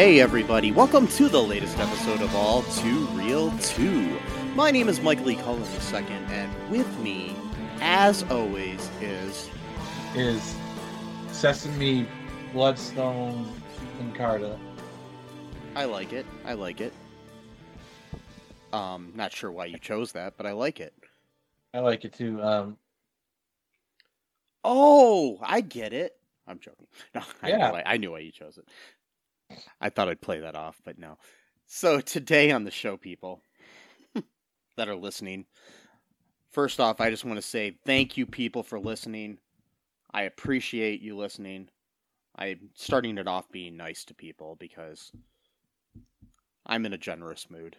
Okay, everybody, welcome to the latest episode of All Too Real 2. My name is Michael Lee Cullen II, and with me, as always, is. is Sesame, Bloodstone, and Carta. I like it. I like it. Um, not sure why you chose that, but I like it. I like it too. Um, Oh, I get it. I'm joking. No, I, Yeah. knew, why- I knew why you chose it. I thought I'd play that off, but no. So today on the show, people that are listening, first off, I just want to say thank you, people, for listening. I appreciate you listening. I'm starting it off being nice to people because I'm in a generous mood.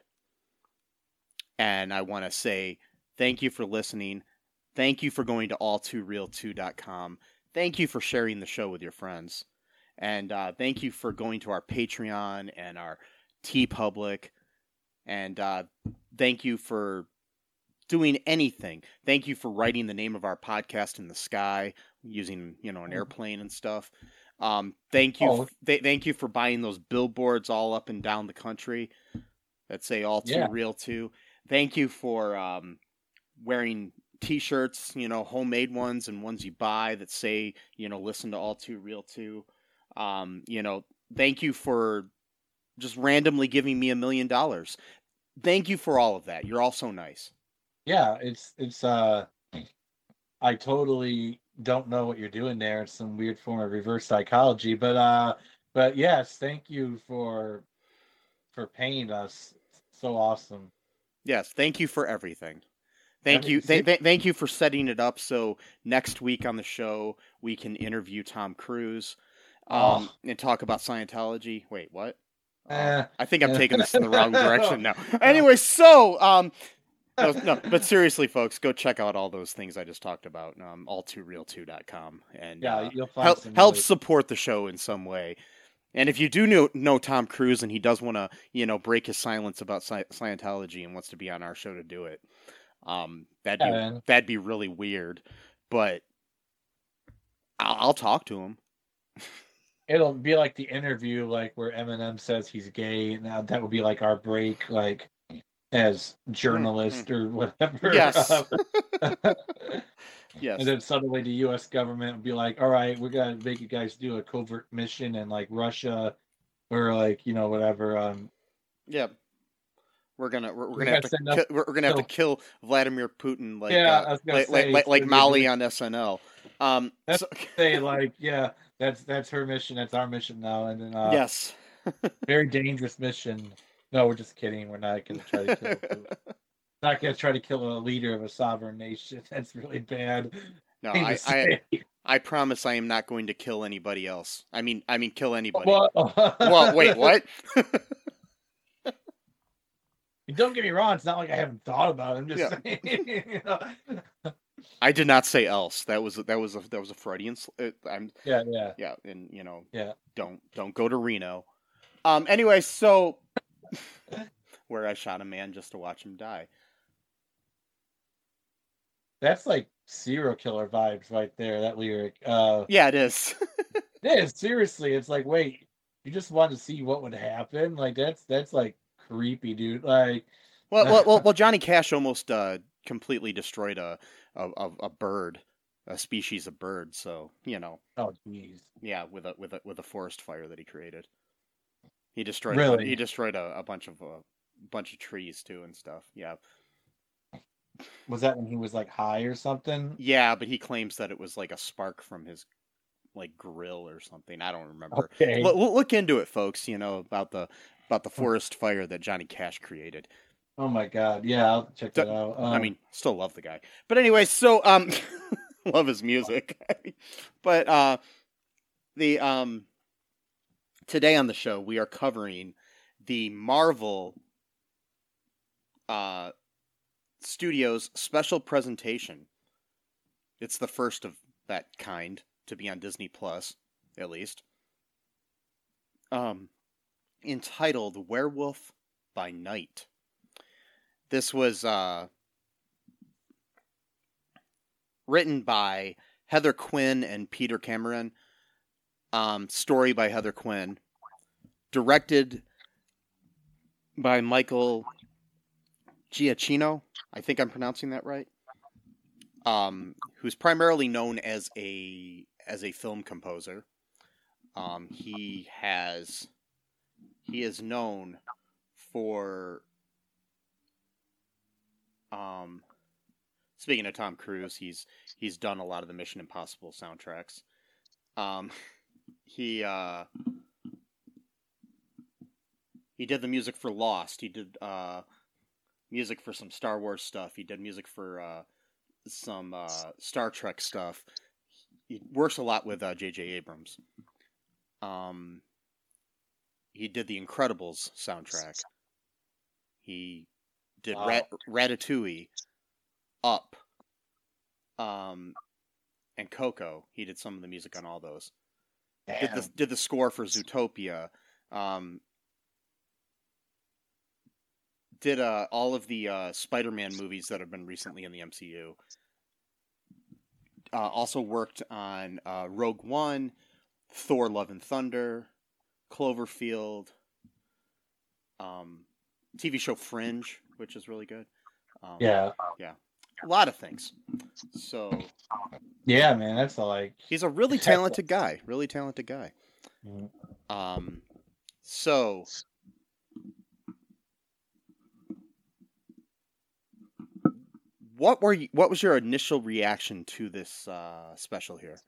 And I want to say thank you for listening. Thank you for going to all2real2.com. Thank you for sharing the show with your friends. And uh, thank you for going to our Patreon and our TeePublic. And uh, thank you for doing anything. Thank you for writing the name of our podcast in the sky using, you know, an airplane and stuff. Um, thank you. Oh. th- thank you for buying those billboards all up and down the country that say all too Yeah. real too. Thank you for um, wearing t-shirts, you know, homemade ones and ones you buy that say, you know, listen to all too real too. Um, you know, thank you for just randomly giving me a million dollars. Thank you for all of that. You're all so nice. yeah, it's it's. Uh, I totally don't know what you're doing there. It's some weird form of reverse psychology, but uh, but yes, thank you for for paying us. So awesome. Yes, thank you for everything. Thank you. Th- th- thank you for setting it up so next week on the show we can interview Tom Cruise um, Oh. and talk about Scientology. Wait, what? Uh, Eh. I think I'm taking this in the wrong direction now. Anyway, so um, no, no, but seriously, folks, go check out all those things I just talked about. Um, all2real2.com and Yeah, uh, you'll find help help support the show in some way. And if you do know, know Tom Cruise and he does want to, you know, break his silence about Sci- Scientology and wants to be on our show to do it, um, that'd be Yeah, that'd be really weird. But I'll, I'll talk to him. It'll be like the interview, like where Eminem says he's gay. Now that would be like our break, like as journalist or whatever. Yes. Yes. And then suddenly the U.S. government would be like, "All right, we're gonna make you guys do a covert mission in like Russia, or like you know whatever." Um, Yeah. We're gonna we're, we're gonna have to ki- we're, we're gonna have to kill Vladimir Putin like Yeah, uh, I was gonna like, like say, like like Molly on SNL. Um, That's- so- say like, yeah, that's that's her mission. That's our mission now. And then uh, yes. very dangerous mission. No, we're just kidding. We're not gonna try to kill. not gonna try to kill a leader of a sovereign nation. That's really bad. No, I, I. I promise I am not going to kill anybody else. I mean I mean kill anybody. Well, Well, wait, what? Don't get me wrong. It's not like I haven't thought about it. I'm just Yeah. saying. you know? I did not say else. That was that was a that was a Freudian. sl- uh, I'm Yeah, yeah. yeah, and you know, Yeah. don't don't go to Reno. Um. Anyway, so where I shot a man just to watch him die. That's like serial killer vibes right there. That lyric. Uh, Yeah, it is. yeah, seriously, it's like, wait, you just want to see what would happen. Like that's that's like creepy, dude. Like well, well, well, well Johnny Cash almost uh, completely destroyed a, a a bird, a species of bird. So you know. Oh jeez. Yeah, with a with a with a forest fire that he created. He destroyed. Really? He destroyed a, a bunch of a uh, bunch of trees too and stuff. Yeah. Was that when he was like high or something? Yeah, but he claims that it was like a spark from his like grill or something. I don't remember. Okay. L- look into it, folks. You know about the about the forest fire that Johnny Cash created. Oh my god, yeah, I'll check that out. Um, I mean, still love the guy, but anyway, so um, love his music, but uh, the um, today on the show we are covering the Marvel uh Studios special presentation. It's the first of that kind to be on Disney Plus, at least. Um, entitled Werewolf by Night. This was uh, written by Heather Quinn and Peter Cameron. Um, story by Heather Quinn. Directed by Michael Giacchino. I think I'm pronouncing that right. Um, who's primarily known as a as a film composer. Um, he has he is known for um, speaking of Tom Cruise, he's he's done a lot of the Mission Impossible soundtracks. Um, he uh, he did the music for Lost. He did uh, music for some Star Wars stuff. He did music for uh, some uh, Star Trek stuff. He works a lot with J.J. Uh, Abrams. Um, he did the Incredibles soundtrack. He did wow. Rat- Ratatouille, Up, um, and Coco. He did some of the music on all those. Did the did the score for Zootopia. Um, did uh, all of the uh, Spider-Man movies that have been recently in the MCU. Uh, also worked on uh, Rogue One, Thor: Love and Thunder, Cloverfield, um, TV show Fringe, which is really good. Um, yeah, yeah, a lot of things. So, yeah, man, that's like he's a really talented guy. Really talented guy. Mm-hmm. Um, so what were you, what was your initial reaction to this uh, special here?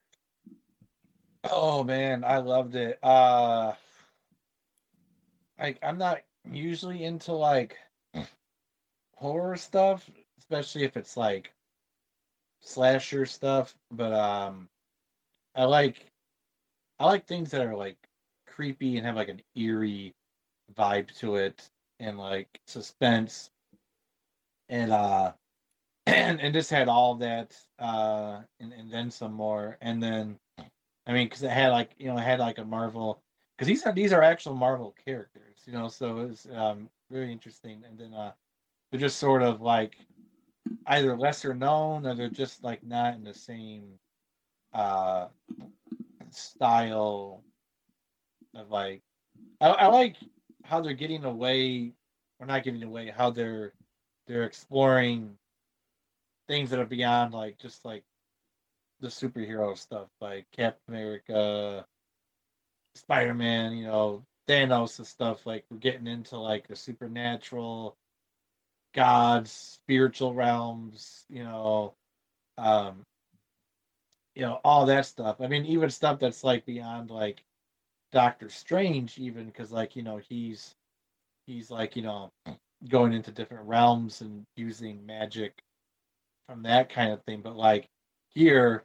Oh man, I loved it. Uh, like I'm not usually into like horror stuff, especially if it's like slasher stuff. But um, I like I like things that are like creepy and have like an eerie vibe to it, and like suspense, and uh, and and just had all that uh, and and then some more, and then I mean, because it had like you know it had like a Marvel because these are these are actual Marvel characters, you know, so it was um, very interesting, and then uh they're just sort of like either lesser known or they're just like not in the same uh style of like I, I like how they're getting away or not getting away how they're they're exploring things that are beyond like just like the superhero stuff like Captain America, Spider Man, you know, Thanos and stuff. Like we're getting into like the supernatural gods, spiritual realms, you know, um, you know, all that stuff. I mean, even stuff that's like beyond like Doctor Strange, even because like you know he's he's like you know going into different realms and using magic from that kind of thing. But like here,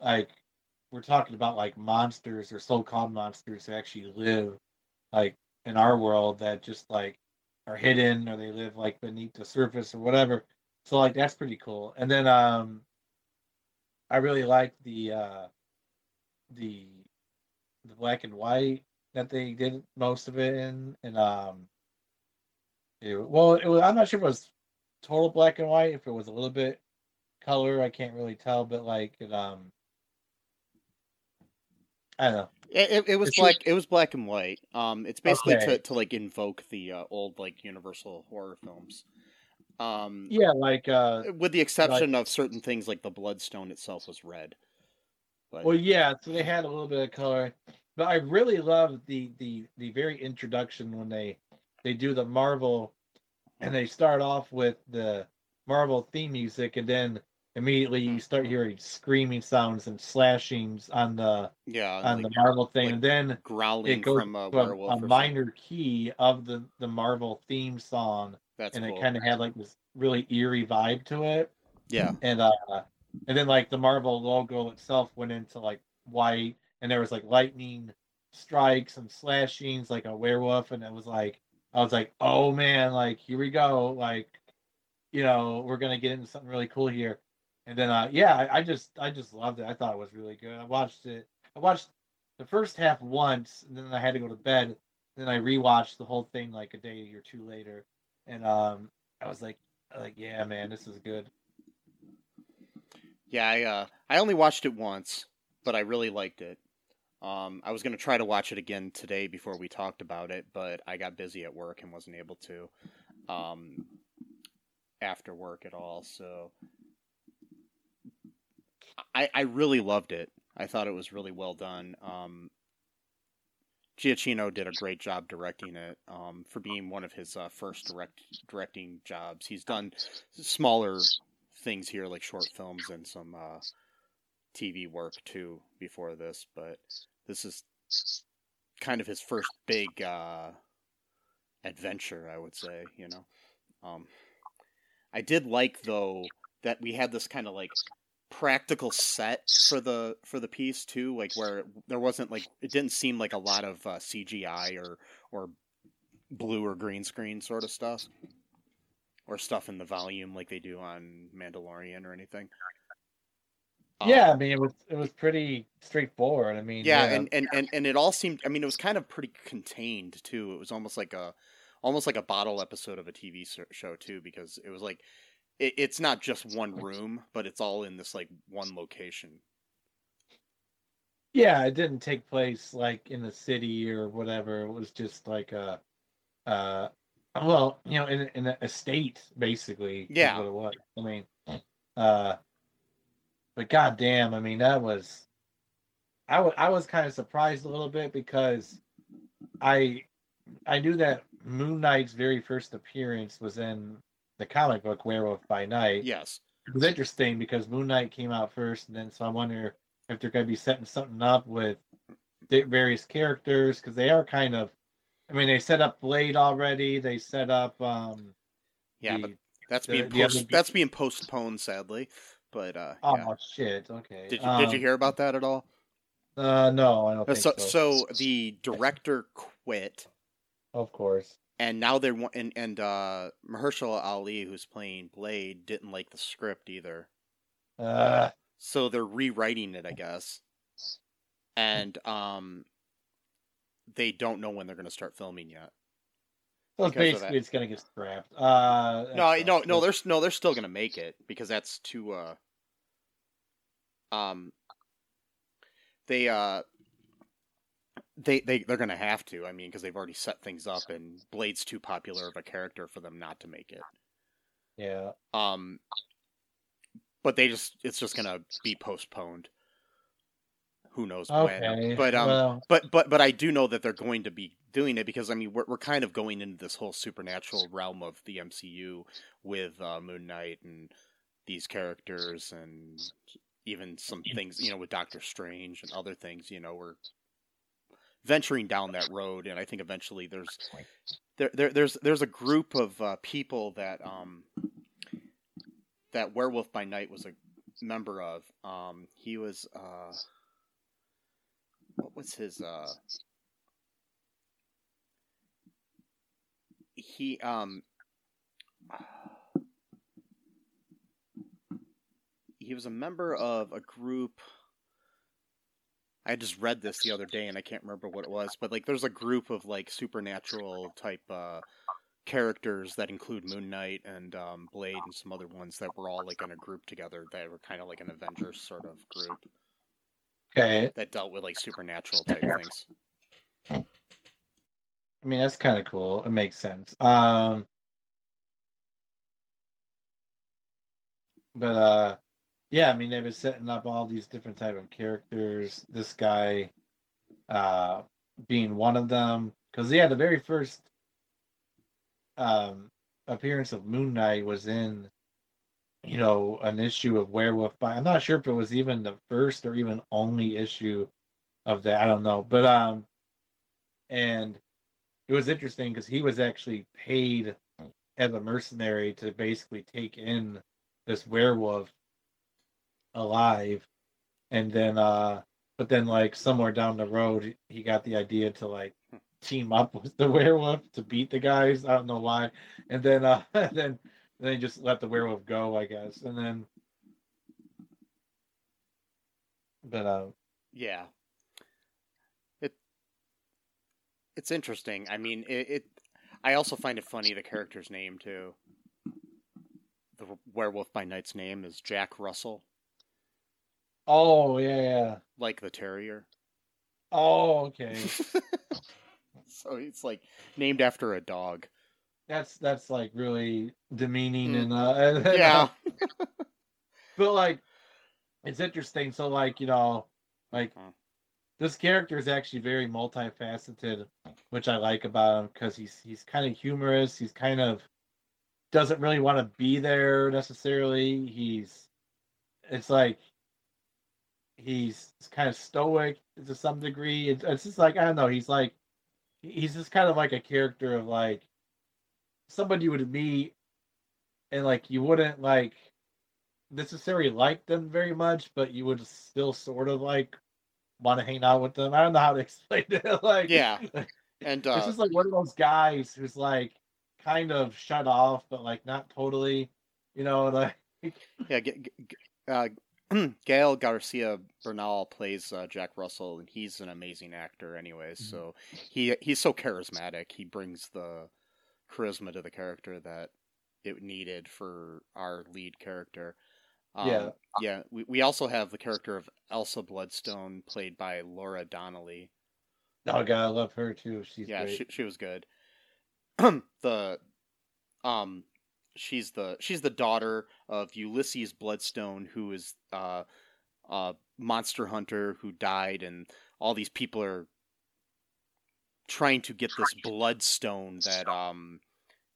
like we're talking about like monsters or so-called monsters who actually live like in our world that just like are hidden or they live like beneath the surface or whatever. So like that's pretty cool. And then um I really like the uh the the black and white that they did most of it in and um it, well it was, I'm not sure if it was total black and white if it was a little bit color I can't really tell but like it um I don't know. It, it, was It's black. It was black and white. Um, it's basically Okay. to, to like invoke the uh, old like Universal horror films. Um, Yeah, like uh, with the exception of certain things like the Bloodstone itself was red. But well, yeah. So they had a little bit of color, but I really love the the the very introduction when they they do the Marvel, and they start off with the Marvel theme music, and then immediately you start hearing screaming sounds and slashings on the yeah, on like the Marvel thing, like and then growling it goes from a a, a minor key of the the Marvel theme song, That's and cool. it kind of had like this really eerie vibe to it. yeah, and uh and then like the marvel logo itself went into like white. And there was like lightning strikes and slashings like a werewolf. And it was like i was like oh man like here we go. Like you know we're gonna get into something really cool here and then uh yeah i, I just i just loved it i thought it was really good i watched it i watched the first half once and then i had to go to bed then i rewatched the whole thing like a day or two later and um i was like like yeah man this is good yeah. I uh, I only watched it once, but I really liked it. Um, I was gonna try to watch it again today before we talked about it, but I got busy at work and wasn't able to. Um, after work at all, so I I really loved it. I thought it was really well done. Um, Giacchino did a great job directing it. Um, for being one of his uh, first direct directing jobs, he's done smaller things here, like short films and some uh, TV work too before this. But this is kind of his first big uh, adventure, I would say. You know, um, I did like though that we had this kind of like practical set for the for the piece too like where there wasn't like it didn't seem like a lot of uh, cgi or or blue or green screen sort of stuff or stuff in the volume like they do on mandalorian or anything. Um, yeah, I mean it was it was pretty straightforward. I mean, yeah, And, and and and it all seemed i mean it was kind of pretty contained too. It was almost like a almost like a bottle episode of a tv show too because it was like it, it's not just one room but it's all in this like one location yeah, it didn't take place like in the city or whatever. It was just like a, uh, well, you know, in in an estate basically. Yeah. what it was. I mean, uh, but goddamn, I mean that was, I wa- I was kind of surprised a little bit because, I, I knew that Moon Knight's very first appearance was in the comic book Werewolf by Night. yes it was interesting because Moon Knight came out first, and then so I wonder if they're going to be setting something up with the various characters because they are kind of. I mean, they set up Blade already. They set up. um yeah the- but that's the- being other post- be- that's being postponed sadly but uh Oh yeah. shit! Okay. did you did you Um, hear about that at all Uh, no, I don't Uh, think so so. so the director quit Of course. And now they're and and uh Mahershala Ali who's playing Blade didn't like the script either. Uh, so they're rewriting it i guess. And um they don't know when they're going to start filming yet. So basically it's going to get scrapped. Uh, no no no they're no they're still going to make it because that's too uh um they uh they they they're going to have to i mean because they've already set things up and blade's too popular of a character for them not to make it Yeah. um but they just it's just going to be postponed who knows Okay. when but um well, but but but I do know that they're going to be doing it because I mean we're we're kind of going into this whole supernatural realm of the MCU with uh, Moon Knight and these characters and even some things you know with Doctor Strange and other things you know we're venturing down that road and I think eventually there's there, there there's there's a group of uh, people that um that Werewolf by Night was a member of. Um he was uh what was his uh he um he was a member of a group I just read this the other day and I can't remember what it was, but like there's a group of like supernatural type uh characters that include Moon Knight and um Blade and some other ones that were all like in a group together that were kind of like an Avengers sort of group. Okay. that dealt with like supernatural type things. I mean, that's kind of cool. It makes sense. Um, but uh, yeah, I mean, they were setting up all these different type of characters. This guy, uh, being one of them, because yeah, the very first um appearance of Moon Knight was in, you know, an issue of Werewolf by. I'm not sure if it was even the first or even only issue of that. I don't know, but um, and it was interesting because he was actually paid as a mercenary to basically take in this werewolf alive and then uh but then like somewhere down the road he got the idea to like team up with the werewolf to beat the guys i don't know why and then uh then then he just let the werewolf go i guess and then but uh Yeah. It it's interesting. I mean, it, it I also find it funny the character's name too. The werewolf by night's name is Jack Russell, oh yeah yeah like the terrier. oh okay so it's like named after a dog. that's that's like really demeaning Mm. and uh and, Yeah. but like it's interesting so like you know like Huh. this character is actually very multifaceted which i like about him because he's he's kind of humorous he's kind of doesn't really want to be there necessarily he's it's like he's kind of stoic to some degree it's, it's just like i don't know he's like he's just kind of like a character of like somebody you would meet and like you wouldn't like necessarily like them very much, but you would still sort of like want to hang out with them. I don't know how to explain it. like Yeah. And it's uh, just like one of those guys who's like kind of shut off, but like not totally, you know, like yeah, G- G- G- uh, Gael Garcia Bernal plays uh, Jack Russell, and he's an amazing actor, anyways. Mhm. So he he's so charismatic. He brings the charisma to the character that it needed for our lead character. Um, Yeah. yeah. We we also have the character of Elsa Bloodstone, played by Laura Donnelly. oh god, I love her too. She's yeah, great. she she was good. the um she's the she's the daughter of Ulysses Bloodstone who is uh a monster hunter who died and all these people are trying to get this bloodstone that um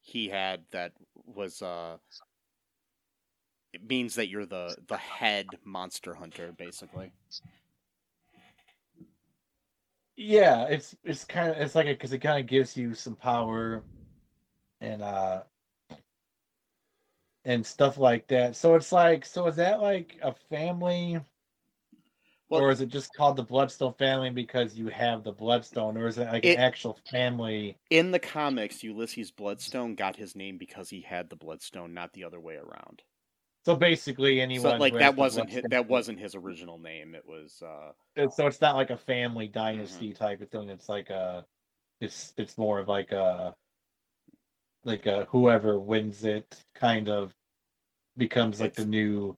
he had that was uh it means that you're the the head monster hunter basically. yeah, it's it's kind of it's like because it kind of gives you some power and uh and stuff like that. So it's like so is that like a family Well- or is it just called the Bloodstone family because you have the Bloodstone or is it like It- an actual family? In the comics, Ulysses Bloodstone got his name because he had the bloodstone, not the other way around. So basically anyone So like that wasn't his, that wasn't his original name. It was uh it's- so it's not like a family Mm-hmm. dynasty type of thing. It's like a it's it's more of like a like a whoever wins it kind of becomes like the new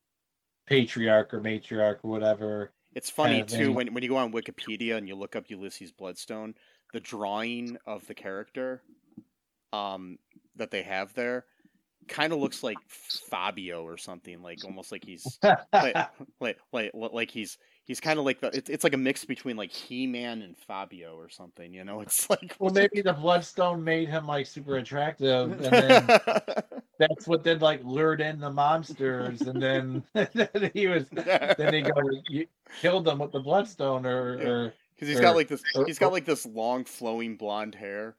patriarch or matriarch or whatever. it's funny Kinda too when when you go on Wikipedia and you look up Ulysses Bloodstone, the drawing of the character um that they have there kind of looks like Fabio or something like almost like he's like like like, like he's he's kind of like the it's, it's like a mix between like He-Man and Fabio or something, you know? It's like well, maybe the bloodstone made him like super attractive, and then that's what then like lured in the monsters, and then, then he was then he go you killed them with the bloodstone, or, Yeah. or Because he's got like this, or- he's got like this long flowing blonde hair,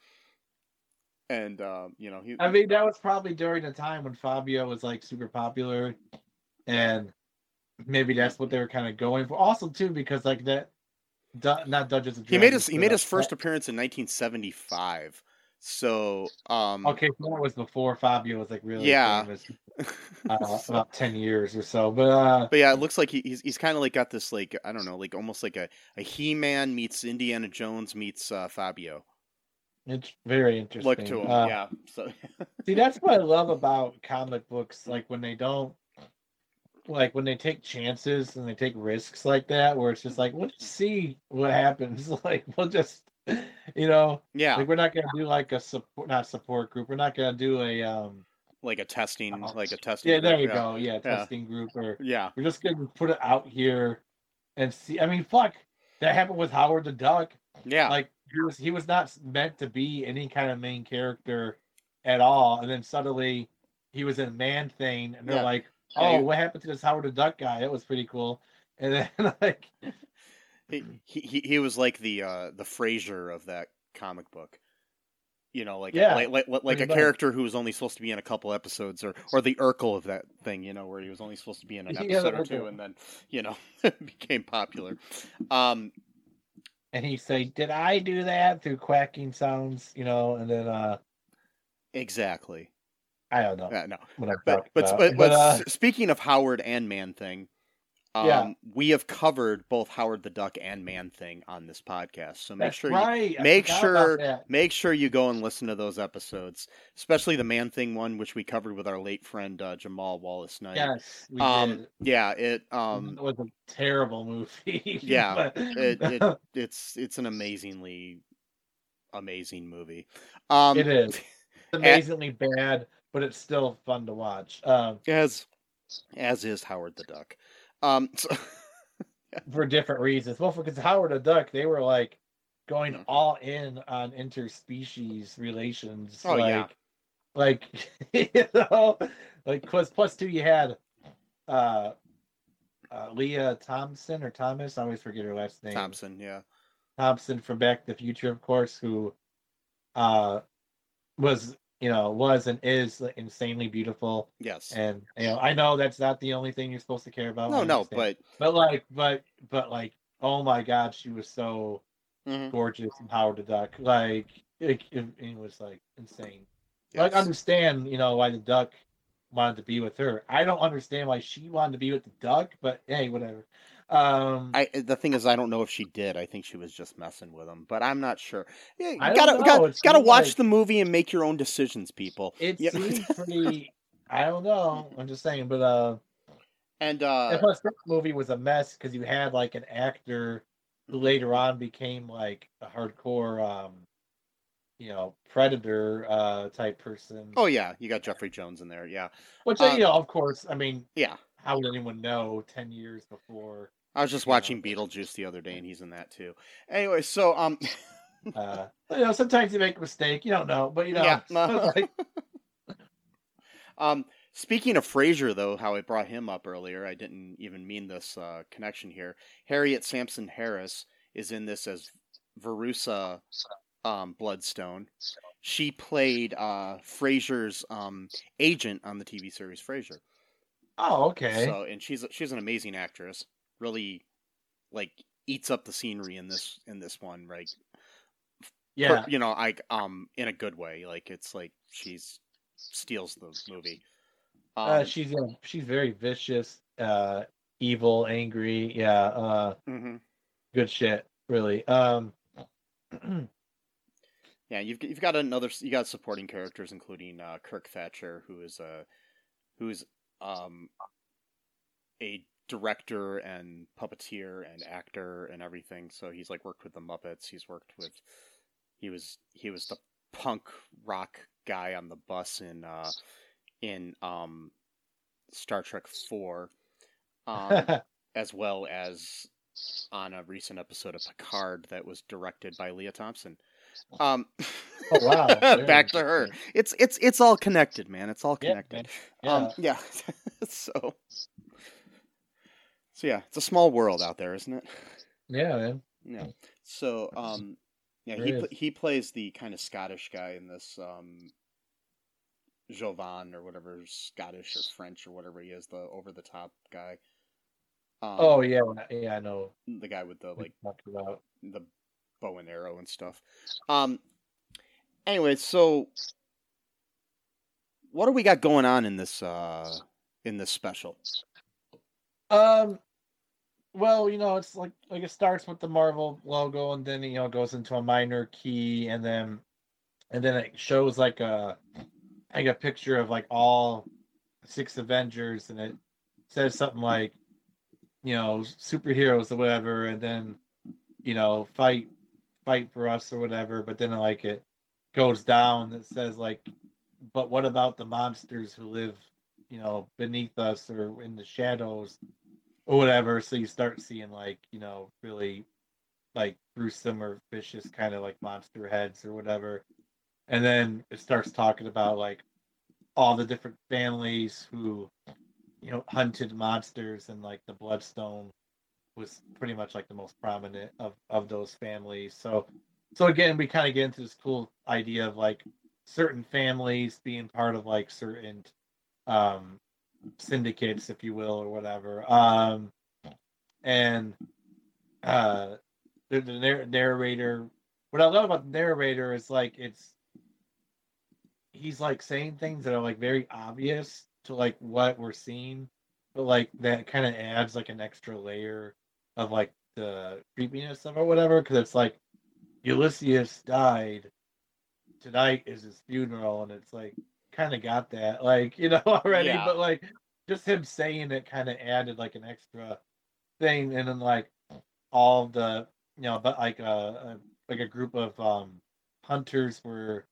and um, you know he. I mean that was probably during the time when Fabio was like super popular, and maybe that's what they were kind of going for. Also too because like that, Du- not Dungeons and he made his he made his first appearance in 1975. So um, Okay, so that was before Fabio was like really Yeah. famous, uh, about ten years or so. But uh, But yeah, it looks like he, he's he's kind of like got this like I don't know like almost like a, a He Man meets Indiana Jones meets uh, Fabio it's very interesting. look to him. Uh, yeah. So See, that's what I love about comic books. Like when they don't, like when they take chances and they take risks like that, where it's just like, let's see what happens. Like we'll just, you know, Yeah, like we're not gonna do like a support, not support group. We're not gonna do a um. like a testing, Uh-huh. like a testing. Group. Yeah, there group, you go. Yeah, testing group or Yeah, we're just gonna put it out here and see. I mean, fuck, that happened with Howard the Duck. yeah, Like he was he was not meant to be any kind of main character at all, and then suddenly he was in Man Thing, and they're Yeah. like, Yeah, "Oh, what happened to this Howard the Duck guy? That was pretty cool." And then like, he, he he was like the uh the Frasier of that comic book. You know, like Yeah, like like, like a much. character who was only supposed to be in a couple episodes, or or the Urkel of that thing. You know, where he was only supposed to be in an Yeah, episode or two, and then you know became popular. Um, and he say, "Did I do that through quacking sounds?" You know, and then uh, exactly. I don't know Yeah, no, but but but, but uh, speaking of Howard and Man Thing, um, Yeah. we have covered both Howard the Duck and Man Thing on this podcast. So make that's sure you right. I make sure- make sure you go and listen to those episodes, especially the Man Thing one, which we covered with our late friend uh, Jamal Wallace Knight. Yes, we um, did. yeah, it um, it was a terrible movie. Yeah, but- it, it it's it's an amazingly amazing movie. Um, It is. Amazingly bad, but it's still fun to watch. Um, as as is Howard the Duck. Um, so, for different reasons. Well, because Howard the Duck, they were like going Mhm. all in on interspecies relations. Oh, like, yeah. like you know, like plus plus two, you had uh, uh Lea Thompson or Thomas. I always forget her last name. Thompson, yeah, Thompson from Back to the Future, of course, who uh was you know was and is insanely beautiful. yes. And you know, I know that's not the only thing you're supposed to care about. no, no, but but like, but but like, oh my god, she was so mhm, gorgeous and Howard the Duck. Like, it, it, it was like insane. Like, understand, you know, why the duck wanted to be with her. I don't understand why she wanted to be with the duck, but hey, whatever. Um, I the thing is, I don't know if she did. I think she was just messing with him, but I'm not sure. Yeah, you gotta gotta, gotta watch like- the movie and make your own decisions, people. it yeah. seemed pretty. I don't know. I'm just saying, but uh, And and uh, plus that movie was a mess because you had like an actor who later on became like a hardcore, um, you know, predator uh type person. oh yeah, you got Jeffrey Jones in there. Yeah, Which uh, you know, of course, I mean, yeah. how would anyone know ten years before? I was just watching Beetlejuice the other day, and he's in that too. Anyway, so um, Uh, you know, sometimes you make a mistake. You don't know, but you know, Yeah, no. like, um, speaking of Frasier, though, how I brought him up earlier, I didn't even mean this uh, connection here. Harriet Sansom Harris is in this as Verussa um, Bloodstone. She played uh, Frasier's um, agent on the TV series Frasier. oh, okay. So, and she's she's an amazing actress. Really, like eats up the scenery in this in this one. Right? yeah, you know, I um in a good way. Like it's like she's steals the movie. Um, uh, she's she's very vicious, uh, evil, angry. Yeah, uh, mhm. good shit. Really. Um, Yeah, you've you've got another you got supporting characters including uh, Kirk Thatcher, who is a who's um a director and puppeteer and actor and everything. So he's like worked with the Muppets. He's worked with he was he was the punk rock guy on the bus in uh in um Star Trek Four, um, as well as on a recent episode of Picard that was directed by Lea Thompson. Um, Oh, wow. Back to her. It's it's it's all connected, man. It's all Yeah, connected. yeah. Um, yeah. so, so yeah, it's a small world out there, isn't it? yeah, man. Yeah. So, um, yeah, There he pl- he plays the kind of Scottish guy in this, um, Jovan or whatever, Scottish or French or whatever he is, the over the top guy. Um, Oh yeah, yeah. I know. the guy with the like the bow and arrow and stuff. Um. Anyway, so what do we got going on in this uh in this special? Um, well, you know, it's like like it starts with the Marvel logo, and then you know goes into a minor key, and then and then it shows like a like a picture of like all six Avengers, and it says something like, you know, superheroes or whatever, and then, you know, fight fight for us or whatever, but then like it goes down that says like, but what about the monsters who live, you know, beneath us or in the shadows or whatever? So you start seeing like, you know, really like gruesome or vicious kind of like monster heads or whatever. And then it starts talking about like all the different families who, you know, hunted monsters and like the Bloodstone was pretty much like the most prominent of, of those families. So so again we kind of get into this cool idea of like certain families being part of like certain um syndicates, if you will, or whatever. Um and uh the, the narrator. What I love about the narrator is like it's he's like saying things that are like very obvious to like what we're seeing, but like that kind of adds like an extra layer of like the creepiness of or whatever. Because it's like Ulysses died tonight is his funeral, and it's like kind of got that like you know already, yeah. but like just him saying it kind of added like an extra thing, and then like all the you know, but like a, a like a group of um, hunters were,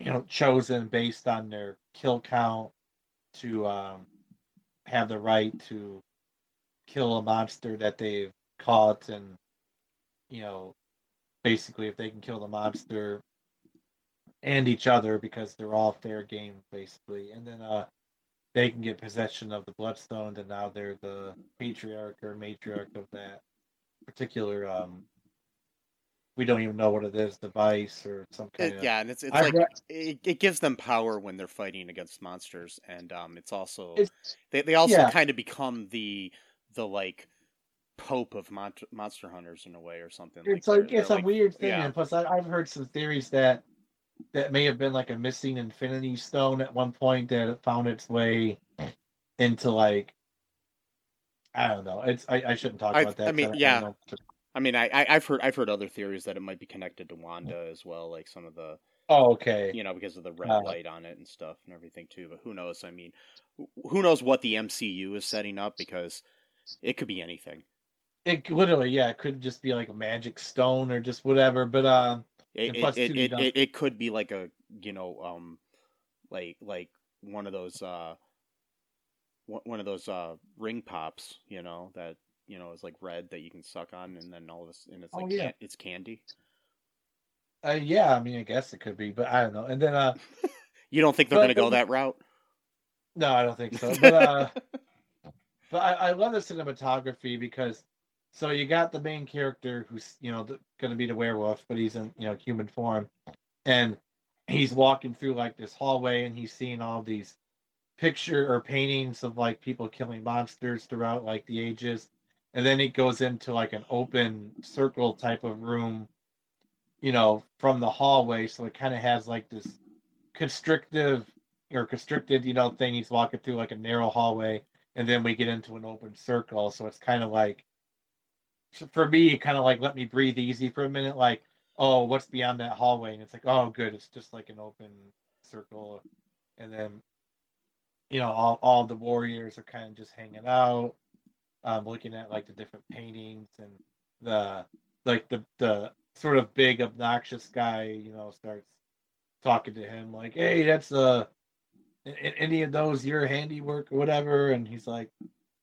you know, chosen based on their kill count to um, have the right to kill a monster that they've caught, and you know, basically if they can kill the monster and each other because they're all fair game basically, and then uh they can get possession of the bloodstone and now they're the patriarch or matriarch of that particular um we don't even know what it is device or some kind it, of yeah and it's it's like it, it gives them power when they're fighting against monsters and um it's also it's, they, they also yeah. kind of become the the like pope of mon- monster hunters in a way or something it's like, like it's a like, weird thing yeah. and plus I, i've heard some theories that that may have been like a missing infinity stone at one point that found its way into like I don't know. It's I, I shouldn't talk about that. I mean, yeah. I mean, I, I have heard I've heard other theories that it might be connected to Wanda as well, like some of the. Oh, okay. You know, because of the red uh, light on it and stuff and everything too. But who knows? I mean, who knows what the MCU is setting up because it could be anything. It literally, yeah, it could just be like a magic stone or just whatever. But um, it it, it, it, it, could be like a you know um, like like one of those uh one of those uh ring pops, you know, that you know is like red that you can suck on, and then all of this, and it's oh, like oh, yeah. It's candy. Uh, yeah, I mean, I guess it could be, but I don't know. And then, uh, you don't think they're going to go that route? No, I don't think so. But, uh, but I, I love the cinematography because, so you got the main character who's you know going to be the werewolf, but he's in you know human form, and he's walking through like this hallway, and he's seeing all these picture or paintings of like people killing monsters throughout like the ages. And then it goes into like an open circle type of room you know from the hallway. So it kind of has like this constrictive or constricted you know thing. He's walking through like a narrow hallway and then we get into an open circle. So it's kind of like for me it kind of like let me breathe easy for a minute like oh what's beyond that hallway? And it's like oh good it's just like an open circle. And then you know all, all the warriors are kind of just hanging out um, looking at like the different paintings and the like the the sort of big obnoxious guy you know starts talking to him like hey that's uh any of those your handiwork or whatever? And he's like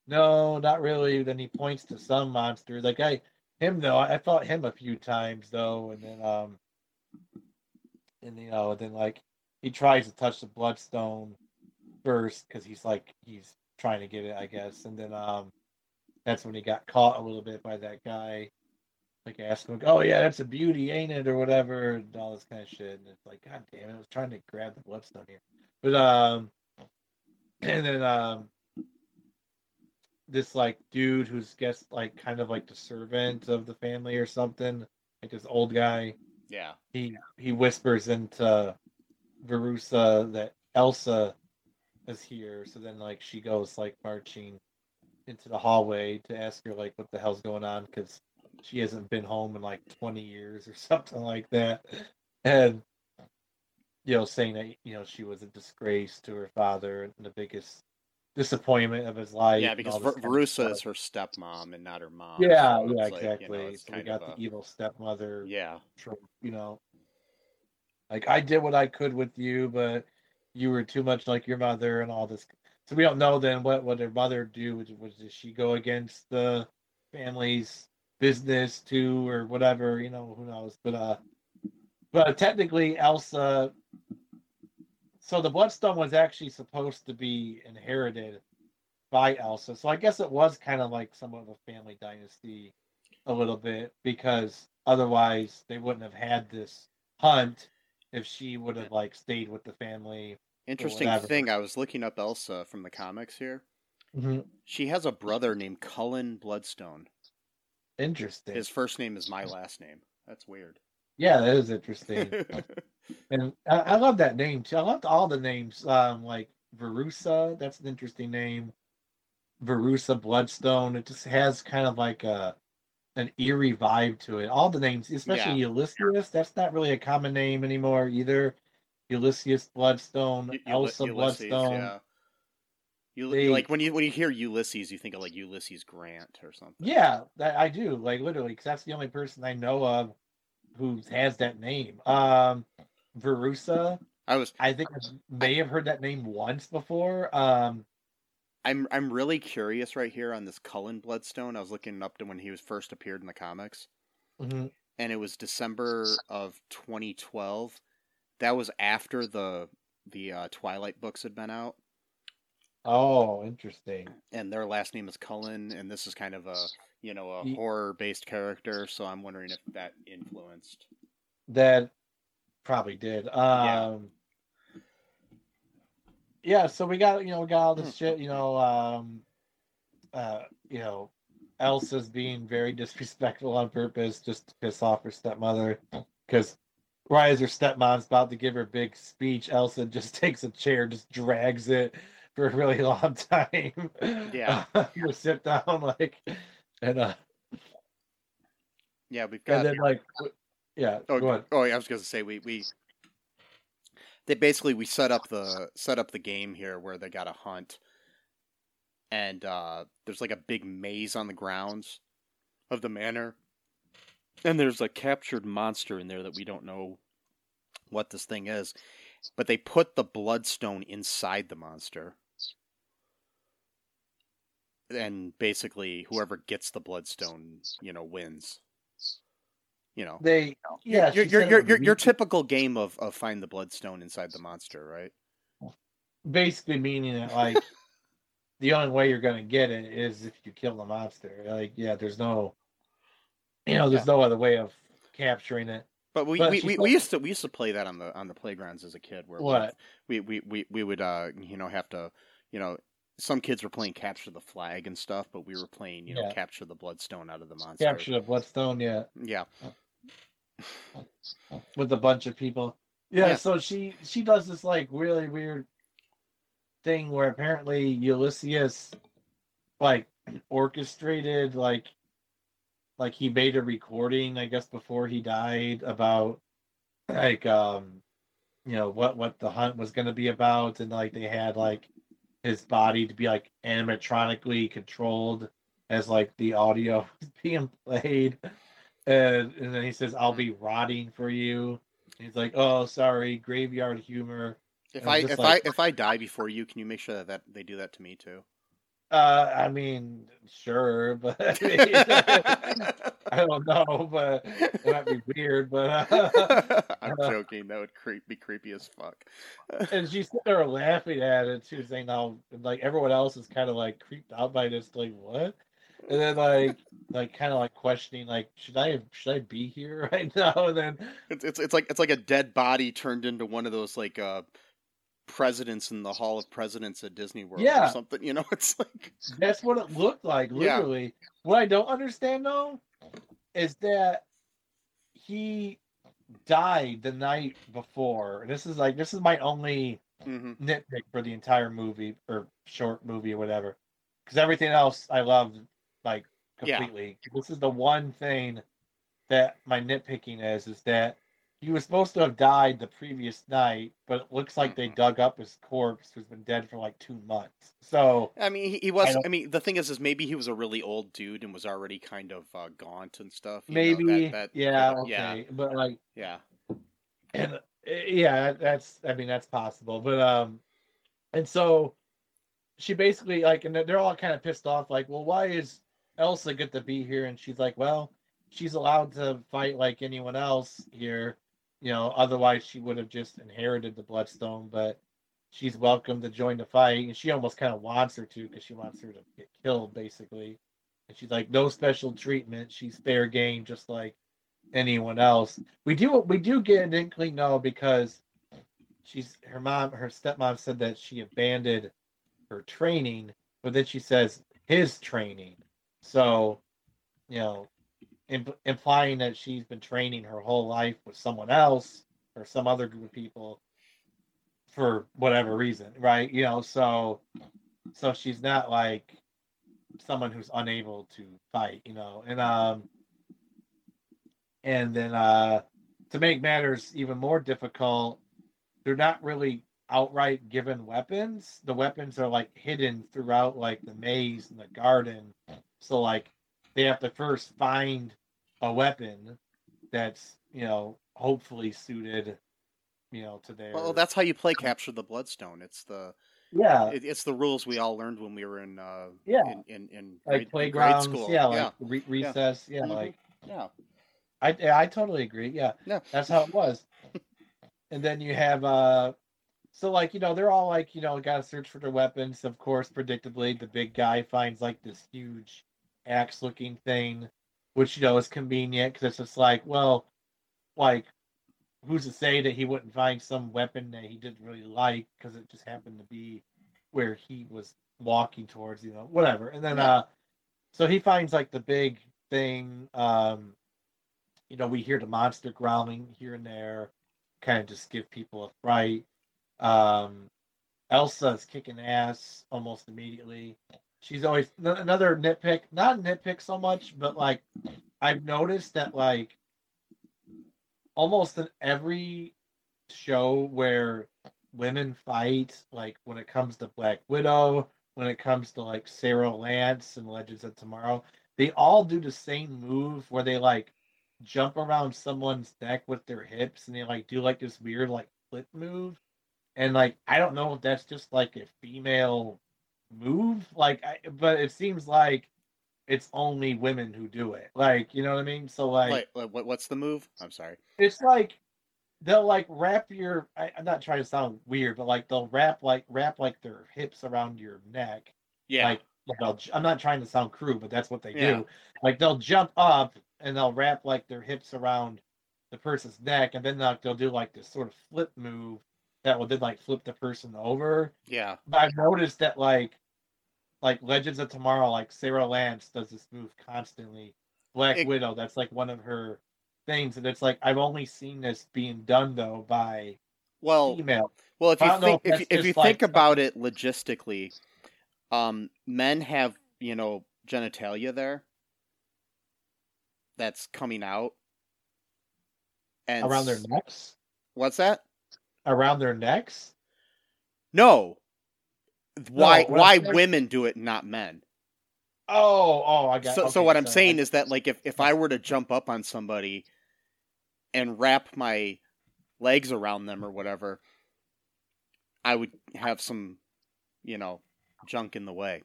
no not really then he points to some monster like i him though i fought him a few times though and then um and you know then like he tries to touch the bloodstone first because he's like he's trying to get it, I guess. And then um that's when he got caught a little bit by that guy. Like asking, him, "Oh yeah, that's a beauty, ain't it?" or whatever, and all this kind of shit. And it's like, God damn it, I was trying to grab the bloodstone here, but um, and then um, this like dude who's guess like kind of like the servant of the family or something, like this old guy. Yeah. He he whispers into Verussa that Elsa is here. So then like she goes like marching into the hallway to ask her like what the hell's going on because she hasn't been home in like 20 years or something like that. And you know, saying that you know she was a disgrace to her father and the biggest disappointment of his life. yeah, because Ver- this kind of Verussa is her stepmom and not her mom. Yeah, so yeah, it's like, you know, exactly. so we got the a- evil stepmother. Yeah, you know. Like I did what I could with you, but you were too much like your mother and all this. So we don't know then what what her mother do. Was, was did she go against the family's business too, or whatever? You know, who knows? But uh, but technically, Elsa. So the bloodstone was actually supposed to be inherited by Elsa. So I guess it was kind of like somewhat of a family dynasty, a little bit, because otherwise they wouldn't have had this hunt if she would have like stayed with the family. interesting thing. I was looking up Elsa from the comics here. Mm-hmm. She has a brother named Cullen Bloodstone. Interesting. His first name is my last name. That's weird. Yeah, that is interesting. and I, I love that name too. I loved all the names. Um, like Verussa, that's an interesting name. Verussa Bloodstone. It just has kind of like a an eerie vibe to it. All the names, especially Ulysses, that's not really a common name anymore either. Ulysses Bloodstone, U- Elsa Ulysses, Bloodstone. Yeah. You, They- like when you when you hear Ulysses, you think of like Ulysses Grant or something. Yeah, that I do. Like literally, because that's the only person I know of who has that name. Um, Verussa. I was I think I may have heard that name once before. Um, I'm I'm really curious right here on this Cullen Bloodstone. I was looking up to when he was first appeared in the comics, mhm. and it was December of 2012. That was after the the uh, Twilight books had been out, Oh, interesting. and their last name is Cullen, and this is kind of a you know a horror based character. So I'm wondering if that influenced. That probably did. Um, yeah. So we got you know we got all this shit. You know, um, uh, you know, Elsa's being very disrespectful on purpose just to piss off her stepmother because. Right as her stepmom's about to give her big speech, Elsa just takes a chair, just drags it for a really long time. Yeah. you sit down like, and uh, Yeah, we've got. and then like, yeah, Oh, oh, yeah, I was going to say we we they basically we set up the set up the game here where they got to hunt, and uh, there's like a big maze on the grounds of the manor, and there's a captured monster in there that we don't know what this thing is, but they put the bloodstone inside the monster. And basically, whoever gets the bloodstone, you know, wins. You know, They, yeah, your your your your, your typical game of, of find the bloodstone inside the monster, right? basically meaning that like the only way you're gonna get it is if you kill the monster. Like, yeah, there's no, you know, there's no other way of capturing it. But we, But we, we, thought- we used to we used to play that on the on the playgrounds as a kid where What? we we, we, we would uh you know have to you know some kids were playing capture the flag and stuff, but we were playing you know Yeah. capture the bloodstone out of the monster. Capture the bloodstone, yeah, Yeah, with a bunch of people. Yeah, Yeah. so she she does this like really weird thing where apparently Ulysses like orchestrated like like he made a recording i guess before he died about like um you know what what the hunt was going to be about and like they had like his body to be like animatronically controlled as like the audio was being played. And, and then he says i'll be mm-hmm. rotting for you. He's like oh sorry graveyard humor. If I if like- I if I die before you, can you make sure that, that they do that to me too? Uh i mean sure but i don't know but it might be weird but uh, I'm joking. That would creep be creepy as fuck. and she's sitting there laughing at it. She was saying "Now, like everyone else is kind of like creeped out by this, like what? And then like like kind of like questioning, like should I should I be here right now? And then It's, it's it's like it's like a dead body turned into one of those like uh presidents in the Hall of Presidents at Disney World Yeah. or something. You know, it's like that's what it looked like, Yeah. literally. What I don't understand though is that he died the night before. This is like this is my only mhm. nitpick for the entire movie or short movie or whatever. Because everything else I love like Yeah. completely. This is the one thing that my nitpicking is is that he was supposed to have died the previous night, but it looks like they dug up his corpse, who's been dead for like two months. So I mean, he, he was. I, don't- mean, the thing is, is maybe he was a really old dude and was already kind of uh, gaunt and stuff. you know, maybe, that- that- yeah, okay, but like, yeah, and uh, yeah, that's I mean that's possible, but um, and so she basically like, and they're all kind of pissed off, like, well, why is Elsa get to be here? And she's like, well, she's allowed to fight like anyone else here, you know. Otherwise, she would have just inherited the Bloodstone, but she's welcome to join the fight, and she almost kind of wants her to because she wants her to get killed, basically. And she's like, no special treatment. She's fair game, just like anyone else. We do we do get an inkling though because she's her mom her stepmom said that she abandoned her training, but then she says his training. So, you know, imp- implying that she's been training her whole life with someone else or some other group of people for whatever reason, right? You know, so so she's not like someone who's unable to fight, you know. And um and then uh to make matters even more difficult, they're not really outright given weapons. The weapons are like hidden throughout like the maze and the garden. So like they have to first find a weapon that's, you know, hopefully suited, you know, to their well, that's how you play capture the bloodstone. It's the yeah, it, it's the rules we all learned when we were in uh, Yeah. in in, in like grade, in grade playgrounds, school. yeah, like yeah, Re- recess, yeah, Mhm. like yeah. I I totally agree. Yeah. Yeah. That's how it was. and then you have uh so like, you know, they're all like, you know, gotta search for their weapons. Of course, predictably, the big guy finds like this huge axe looking thing, which you know is convenient because it's just like, well, like who's to say that he wouldn't find some weapon that he didn't really like because it just happened to be where he was walking towards, you know, whatever. And then Yeah. uh so he finds like the big thing, um, you know, we hear the monster growling here and there, kind of just give people a fright. Um, Elsa is kicking ass almost immediately. She's always another nitpick, not nitpick so much, but like I've noticed that like almost in every show where women fight, like when it comes to Black Widow, when it comes to like Sara Lance and Legends of Tomorrow, they all do the same move where they like jump around someone's neck with their hips and they like do like this weird like flip move. And like I don't know if that's just like a female move, like I, but it seems like it's only women who do it. Like, you know what I mean? So like Like, like, what what's the move? I'm sorry. it's like they'll like wrap your I, i'm not trying to sound weird but like they'll wrap like wrap like their hips around your neck Yeah, like they'll, i'm not trying to sound crude but that's what they Yeah. do like they'll jump up and they'll wrap like their hips around the person's neck and then like, they'll do like this sort of flip move that will then like flip the person over yeah. but i've noticed that like like legends of tomorrow like sara lance does this move constantly. Black It- widow that's like one of her things and it's like i've only seen this being done though by Well, female. well, if you think if if you, if you just, think like, about it logistically, um, men have you know genitalia there that's coming out, and around their necks? What's that? around their necks? No. Why I'm why women do it, not men? oh oh i got so, so okay, what I'm sorry. saying is that like if, if I were to jump up on somebody and wrap my legs around them or whatever, I would have some, you know, junk in the way.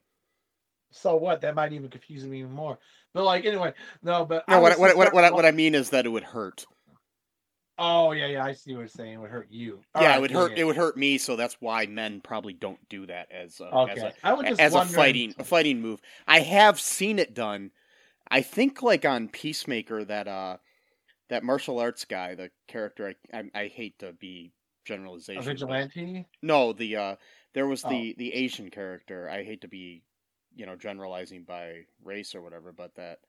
so what that might even confuse me even more but like anyway no but I No, what what what what, I, what I mean is that it would hurt. Oh yeah yeah i see what you're saying it would hurt you yeah, Alright, it would hurt. yeah. It would hurt me. So that's why men probably don't do that as a, okay as i was a just as a fighting a fighting move. I have seen it done. I think like on Peacemaker that uh that martial arts guy, the character. I I, I hate to be a generalization. but- vigilante No, the uh there was Oh. the the Asian character. I hate to be, you know, generalizing by race or whatever, but that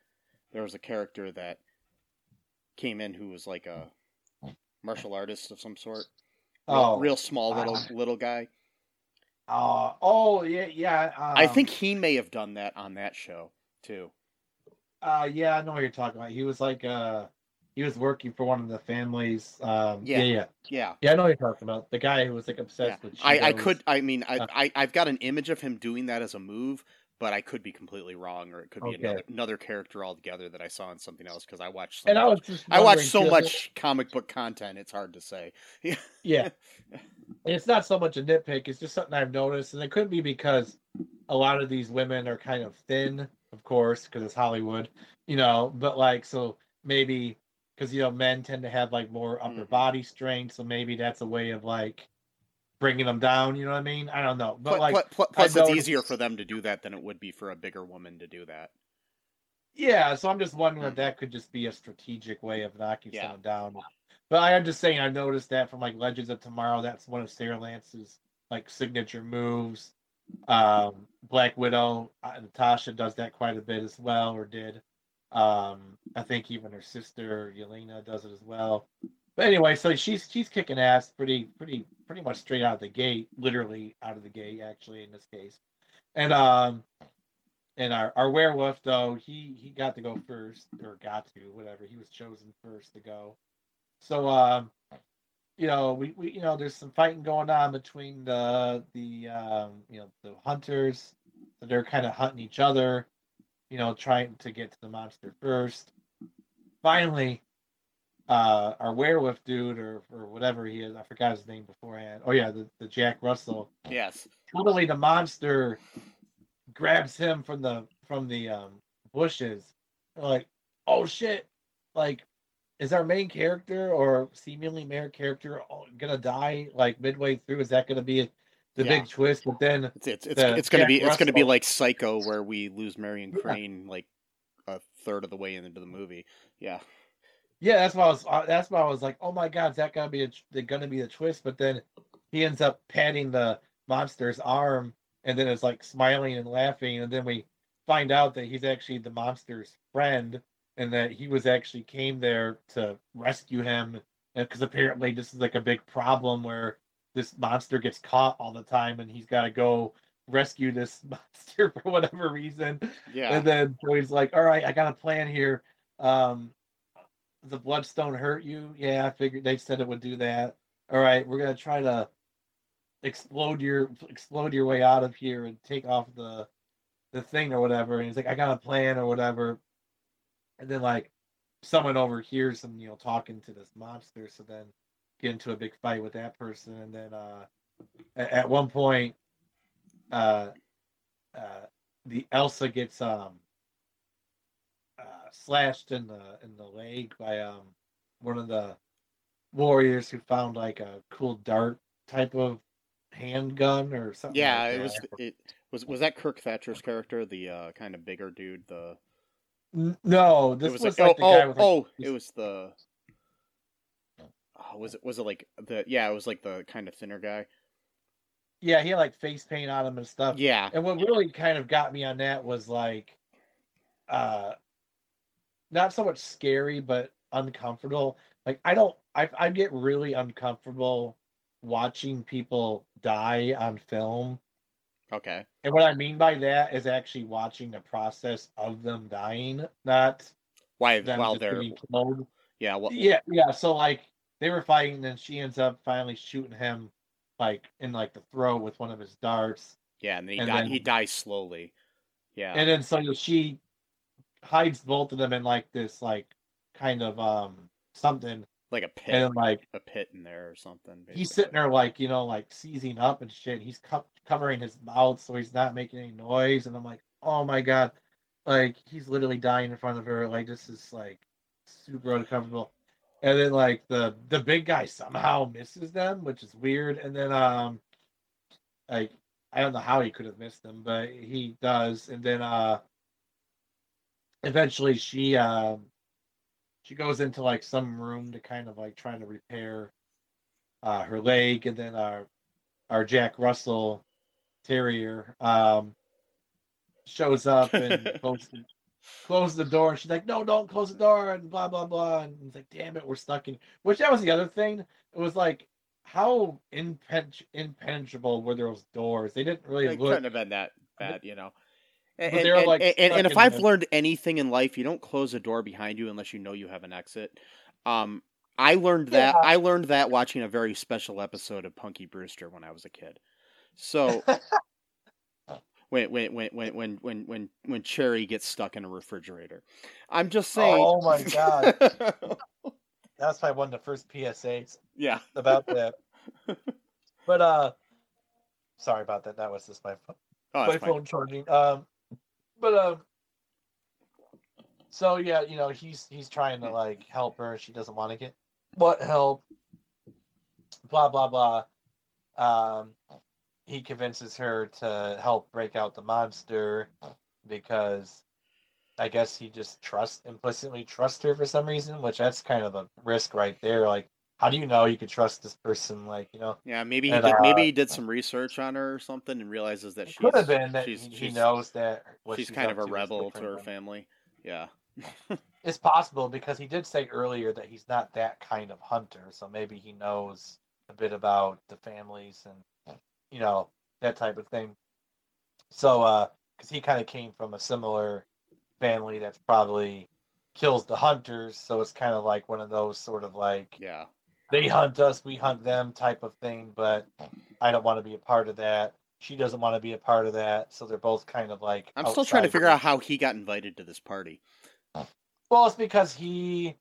there was a character that came in who was like a martial artist of some sort. Oh real small little Ah. little guy. uh, oh yeah yeah I um, think he may have done that on that show too. Uh, yeah, I know what you're talking about. He was like, uh, he was working for one of the families. Um, yeah. Yeah. yeah, yeah, Yeah. I know what you're talking about. The guy who was like obsessed Yeah. with. I, I could I mean I, Uh. I I've got an image of him doing that as a move, but I could be completely wrong, or it could be Okay. another another character altogether that I saw in something else because I watched. So And I much, was just. I watch wondering, so much comic book content; it's hard to say. Yeah. It's not so much a nitpick, it's just something I've noticed. And it could be because a lot of these women are kind of thin, of course, because it's Hollywood, you know, but like, so maybe because, you know, men tend to have like more upper Mhm. body strength. So maybe that's a way of like bringing them down. You know what I mean? I don't know. But Pl- like, pl- pl- I plus, it's easier for them to do that than it would be for a bigger woman to do that. Yeah, so I'm just wondering if Mhm. that could just be a strategic way of knocking Yeah. someone down. But I am just saying, I've noticed that from like Legends of Tomorrow. That's one of Sara Lance's like signature moves. Um, Black Widow, uh, Natasha does that quite a bit as well, or did. Um, I think even her sister Yelena does it as well. But anyway, so she's she's kicking ass pretty pretty pretty much straight out of the gate, literally out of the gate, actually in this case. And um, and our, our werewolf though he he got to go first or got to whatever. He was chosen first to go. So um you know we, we you know there's some fighting going on between the the um you know the hunters. So they're kind of hunting each other you know trying to get to the monster first. Finally uh our werewolf dude or or whatever he is i forgot his name beforehand oh yeah the, the jack russell Yes. totally the monster grabs him from the from the um bushes like oh shit like is our main character or seemingly main character gonna die like midway through is that gonna be the Yeah. big twist but then It's it's it's, The it's gonna be Jack it's gonna be like Psycho, where we lose Marion Yeah. Crane like a third of the way into the movie. Yeah. Yeah that's why i was uh, that's why i was like oh my god is that gonna be a, gonna be a twist? But then he ends up patting the monster's arm and then it's like smiling and laughing and then we find out that he's actually the monster's friend and that he was actually came there to rescue him because apparently this is like a big problem where this monster gets caught all the time and he's got to go rescue this monster for whatever reason. Yeah. and then so he's like all right i got a plan here. Um the bloodstone hurt you? Yeah i figured they said it would do that. All right we're gonna try to explode your explode your way out of here and take off the the thing or whatever. And he's like i got a plan or whatever. And then like someone overhears him you know talking to this monster. So then get into a big fight with that person. And then uh at one point uh uh the elsa gets um slashed in the in the leg by um one of the warriors who found like a cool dart type of handgun or something yeah, like it was it was was that Kirk Thatcher's character, the uh, kind of bigger dude, the no this was, was, like, like the oh, guy oh, with like, oh, it was the oh, was it was it like the yeah, it was like the kind of thinner guy. yeah he had like face paint on him and stuff Yeah. And what really kind of got me on that was like, uh, not so much scary, but uncomfortable. Like I don't, I I get really uncomfortable watching people die on film. Okay. And what I mean by that is actually watching the process of them dying, not Why while they're killed. yeah, well Yeah, yeah. So like they were fighting, and she ends up finally shooting him, like in like the throat with one of his darts. yeah, and then he and died then- he dies slowly. Yeah. and then so she hides both of them in like this like kind of um something. Like a pit. And like a pit in there or something. he's sitting there like you know like seizing up and shit. He's co- covering his mouth so he's not making any noise. And i'm like oh my god. Like he's literally dying in front of her. Like this is like super uncomfortable. And then like the the big guy somehow misses them which is weird. And then um like i don't know how he could have missed them but he does. And then uh eventually she um she goes into like some room to kind of like trying to repair uh her leg. And then our our jack russell terrier um shows up and closes the, closes the door. And she's like no don't close the door and blah blah blah. And it's like damn it we're stuck in which that was the other thing. It was like how impen- impenetrable were those doors? They didn't really It look couldn't have been that bad, you know. And, and, like and, and if I've it. learned anything in life, you don't close a door behind you unless you know you have an exit. Um, I learned that yeah. I learned that watching a very special episode of Punky Brewster when I was a kid. So when when when when when when when Cherie gets stuck in a refrigerator, I'm just saying. Oh my god, that's probably one of the first PSAs. Yeah, about that. But uh, sorry about that. That was just my phone. Oh, my fine. phone charging. Um, but um, so yeah, you know, he's he's trying to like help her. She doesn't want to get what help. Blah blah blah. Um, he convinces her to help break out the monster because I guess he just trust implicitly trusts her for some reason, which that's kind of a risk right there. Like, how do you know you could trust this person? Like, you know, Yeah, maybe he And, did, maybe uh, he did some research on her or something and realizes that she could have been that she's, he, he knows that what she's she's kind of a rebel to her family. Yeah. It's possible because he did say earlier that he's not that kind of hunter, so maybe he knows a bit about the families and you know that type of thing. So, uh, because he kind of came from a similar family that's probably kills the hunters, so it's kind of like one of those sort of like Yeah. They hunt us, we hunt them type of thing. But I don't want to be a part of that. She doesn't want to be a part of that, so they're both kind of like. I'm still trying to figure out how he got invited to this party. Well, it's because he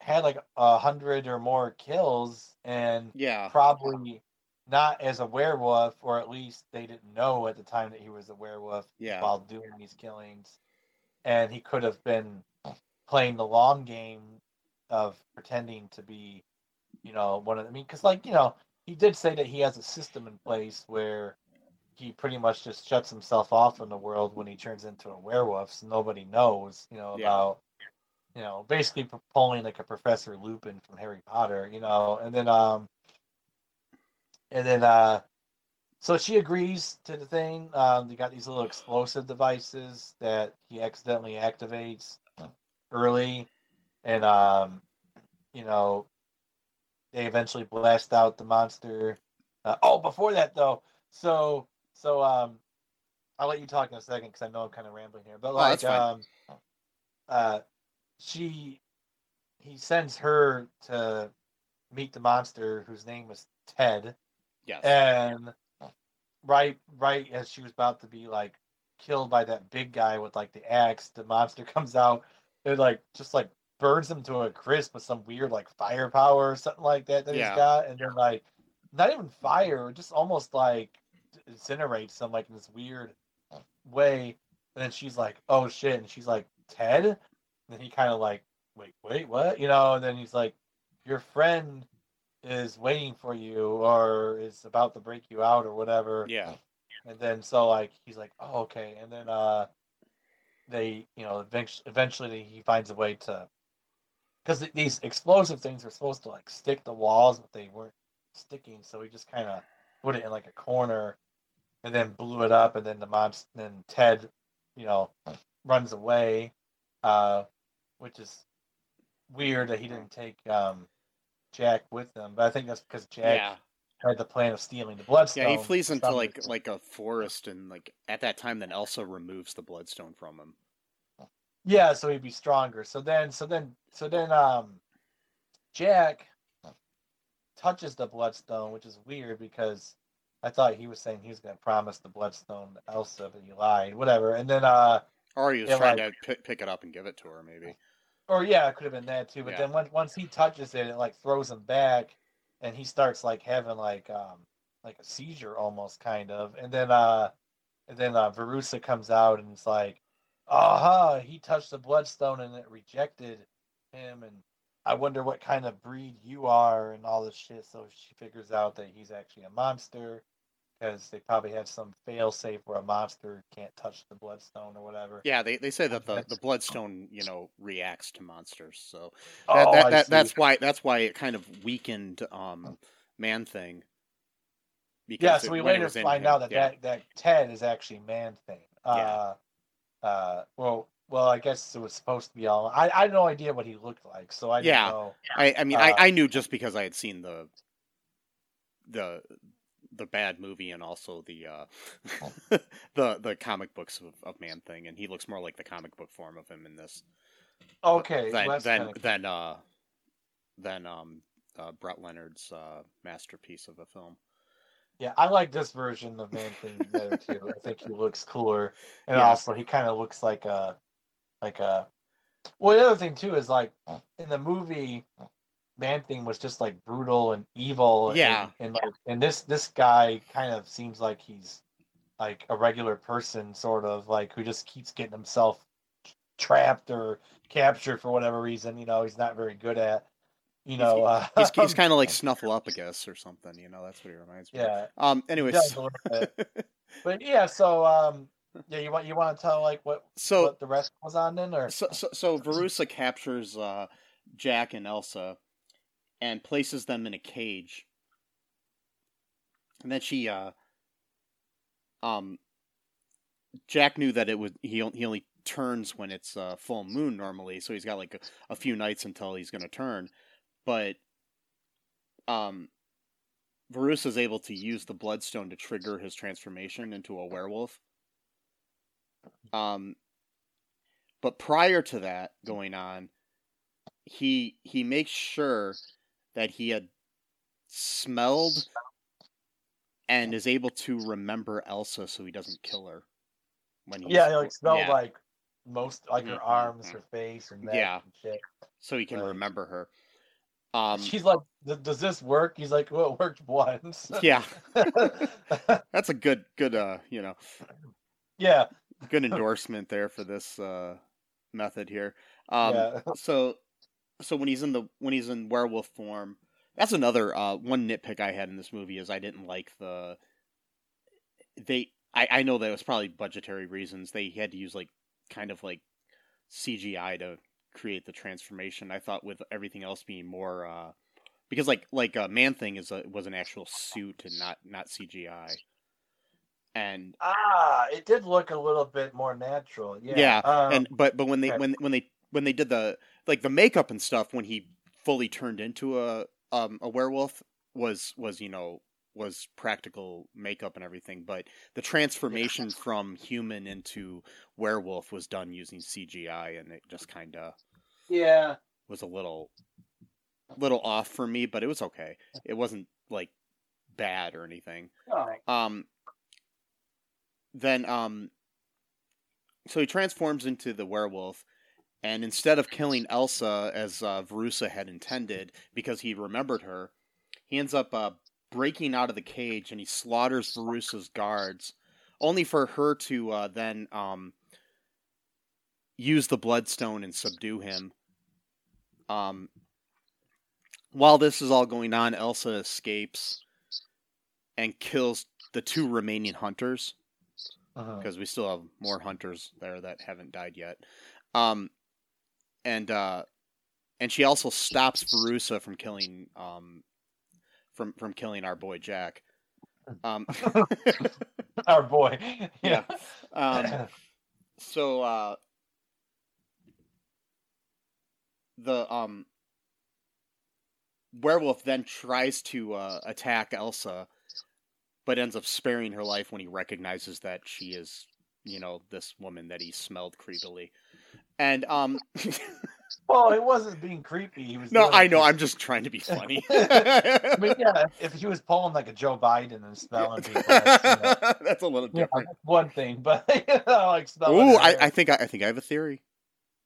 had like a hundred or more kills, and Yeah. probably not as a werewolf, or at least they didn't know at the time that he was a werewolf Yeah. while doing these killings. And he could have been playing the long game of pretending to be, you know, one of the, I mean, because like you know, he did say that he has a system in place where he pretty much just shuts himself off from the world when he turns into a werewolf, so nobody knows, you know, Yeah. about, you know, basically pulling like a Professor Lupin from Harry Potter, you know, and then um, and then uh, so she agrees to the thing. Um, they got these little explosive devices that he accidentally activates early, and um, you know, they eventually blast out the monster. Uh, oh, before that though, so so um, I'll let you talk in a second because I know I'm kind of rambling here, but Oh, like fine. um, uh, she he sends her to meet the monster whose name was Ted, Yes. and right right as she was about to be like killed by that big guy with like the axe, the monster comes out and like just like burns him to a crisp with some weird like firepower or something like that that Yeah. he's got, and then like not even fire, just almost like incinerates him like in this weird way. And then she's like, "Oh shit!" And she's like, "Ted?" And then he kind of like, "Wait, wait, what?" You know? And then he's like, "Your friend is waiting for you, or is about to break you out, or whatever." yeah. And then so like he's like, "Oh, okay." And then uh, they, you know, eventually, eventually he finds a way to, because these explosive things are supposed to like stick the walls, but they weren't sticking. So he just kind of put it in like a corner, and then blew it up. And then the monster, then Ted, you know, runs away, uh, which is weird that he didn't take um, Jack with him. But I think that's because Jack Yeah. had the plan of stealing the bloodstone. Yeah, he flees into like like a forest and like at that time then Elsa removes the bloodstone from him. Yeah, so he'd be stronger. So then, so then, so then, um, Jack touches the bloodstone, which is weird because I thought he was saying he was going to promise the bloodstone to Elsa, but he lied. Whatever. And then, uh, Or he was Yeah, trying like- to pick, pick it up and give it to her maybe. or yeah, it could have been that too. But Yeah. then once once he touches it, it like throws him back, and he starts like having like um like a seizure almost kind of. And then uh, and then uh, Verussa comes out and it's like, aha, he touched the bloodstone and it rejected him, and I wonder what kind of breed you are and all this shit. So she figures out that he's actually a monster. Because they probably have some fail safe where a monster can't touch the bloodstone or whatever. Yeah, they, they say that the, the bloodstone, you know, reacts to monsters. So Oh, that, that, I that see. that's why that's why it kind of weakened um man thing. Because Yeah, so we later find him, out that, yeah. that that Ted is actually Man Thing. Uh, uh, well, well, I guess it was supposed to be all. I, I had no idea what he looked like, so I Yeah. know. I, I mean, Uh, I, I knew just because I had seen the the the bad movie and also the uh the the comic books of, of Man Thing, and he looks more like the comic book form of him in this Okay, than well, than, than uh than um uh, Brett Leonard's uh, masterpiece of a film. Yeah, I like this version of Man Thing better too. I think he looks cooler, and Yeah. also he kind of looks like a, like a. Well, the other thing too is like in the movie, Man Thing was just like brutal and evil. and- Yeah. and, like and this this guy kind of seems like he's like a regular person, sort of like who just keeps getting himself trapped or captured for whatever reason. You know, he's not very good at. You know, uh, He's, he's kind of like Snuffle Up, I guess, or something. You know, that's what he reminds me. of. yeah. Um. Anyways, does a little bit. But yeah, so um, yeah, you want you want to tell like what so what the rest was on then, or so so, so Verussa captures uh, Jack and Elsa, and places them in a cage. And then she, uh, um, Jack knew that it would he he only turns when it's uh, full moon normally, so he's got like a, a few nights until he's gonna turn. But, um, Verussa is able to use the bloodstone to trigger his transformation into a werewolf. Um, but prior to that going on, he he makes sure that he had smelled and is able to remember Elsa, so he doesn't kill her. When he yeah, like smell yeah, like most like her Mhm, arms, her face, her neck, Yeah. and shit. so he can Right. remember her. Um, She's like, "Does this work?" He's like, "Well, it worked once." yeah, that's a good good uh you know yeah, good endorsement there for this uh method here. Um, yeah, so so when he's in the when he's in werewolf form that's another uh one nitpick i had in this movie is i didn't like the they i i know that it was probably budgetary reasons they had to use like kind of like cgi to create the transformation i thought with everything else being more uh because like like uh, man thing is a was an actual suit and not not cgi and ah, it did look a little bit more natural. Yeah, Yeah, um, and but but when they right. when when they when they did the like the makeup and stuff when he fully turned into a um a werewolf was was you know was practical makeup and everything but the transformation from human into werewolf was done using CGI and it just kind of yeah, was a little little off for me but it was okay. It wasn't like bad or anything. Oh, um then um so he transforms into the werewolf and instead of killing Elsa as uh, Verussa had intended because he remembered her he ends up uh, breaking out of the cage and he slaughters Verussa's guards only for her to uh, then um use the bloodstone and subdue him um while this is all going on Elsa escapes and kills the two remaining hunters uh-huh. because we still have more hunters there that haven't died yet. Um, and uh, and she also stops Verussa from killing um, from from killing our boy Jack. Um, our boy. Yeah. um, so uh, the um werewolf then tries to uh, attack Elsa, but ends up sparing her life when he recognizes that she is, you know, this woman that he smelled creepily. And um, well, it wasn't being creepy. He was. no, I know. I'm just trying to be funny. I mean, yeah, if he was pulling like a Joe Biden and smelling people, that's, you know, That's a little yeah, different. one thing, but you know, like smelling. Ooh, I, I think I, I think I have a theory.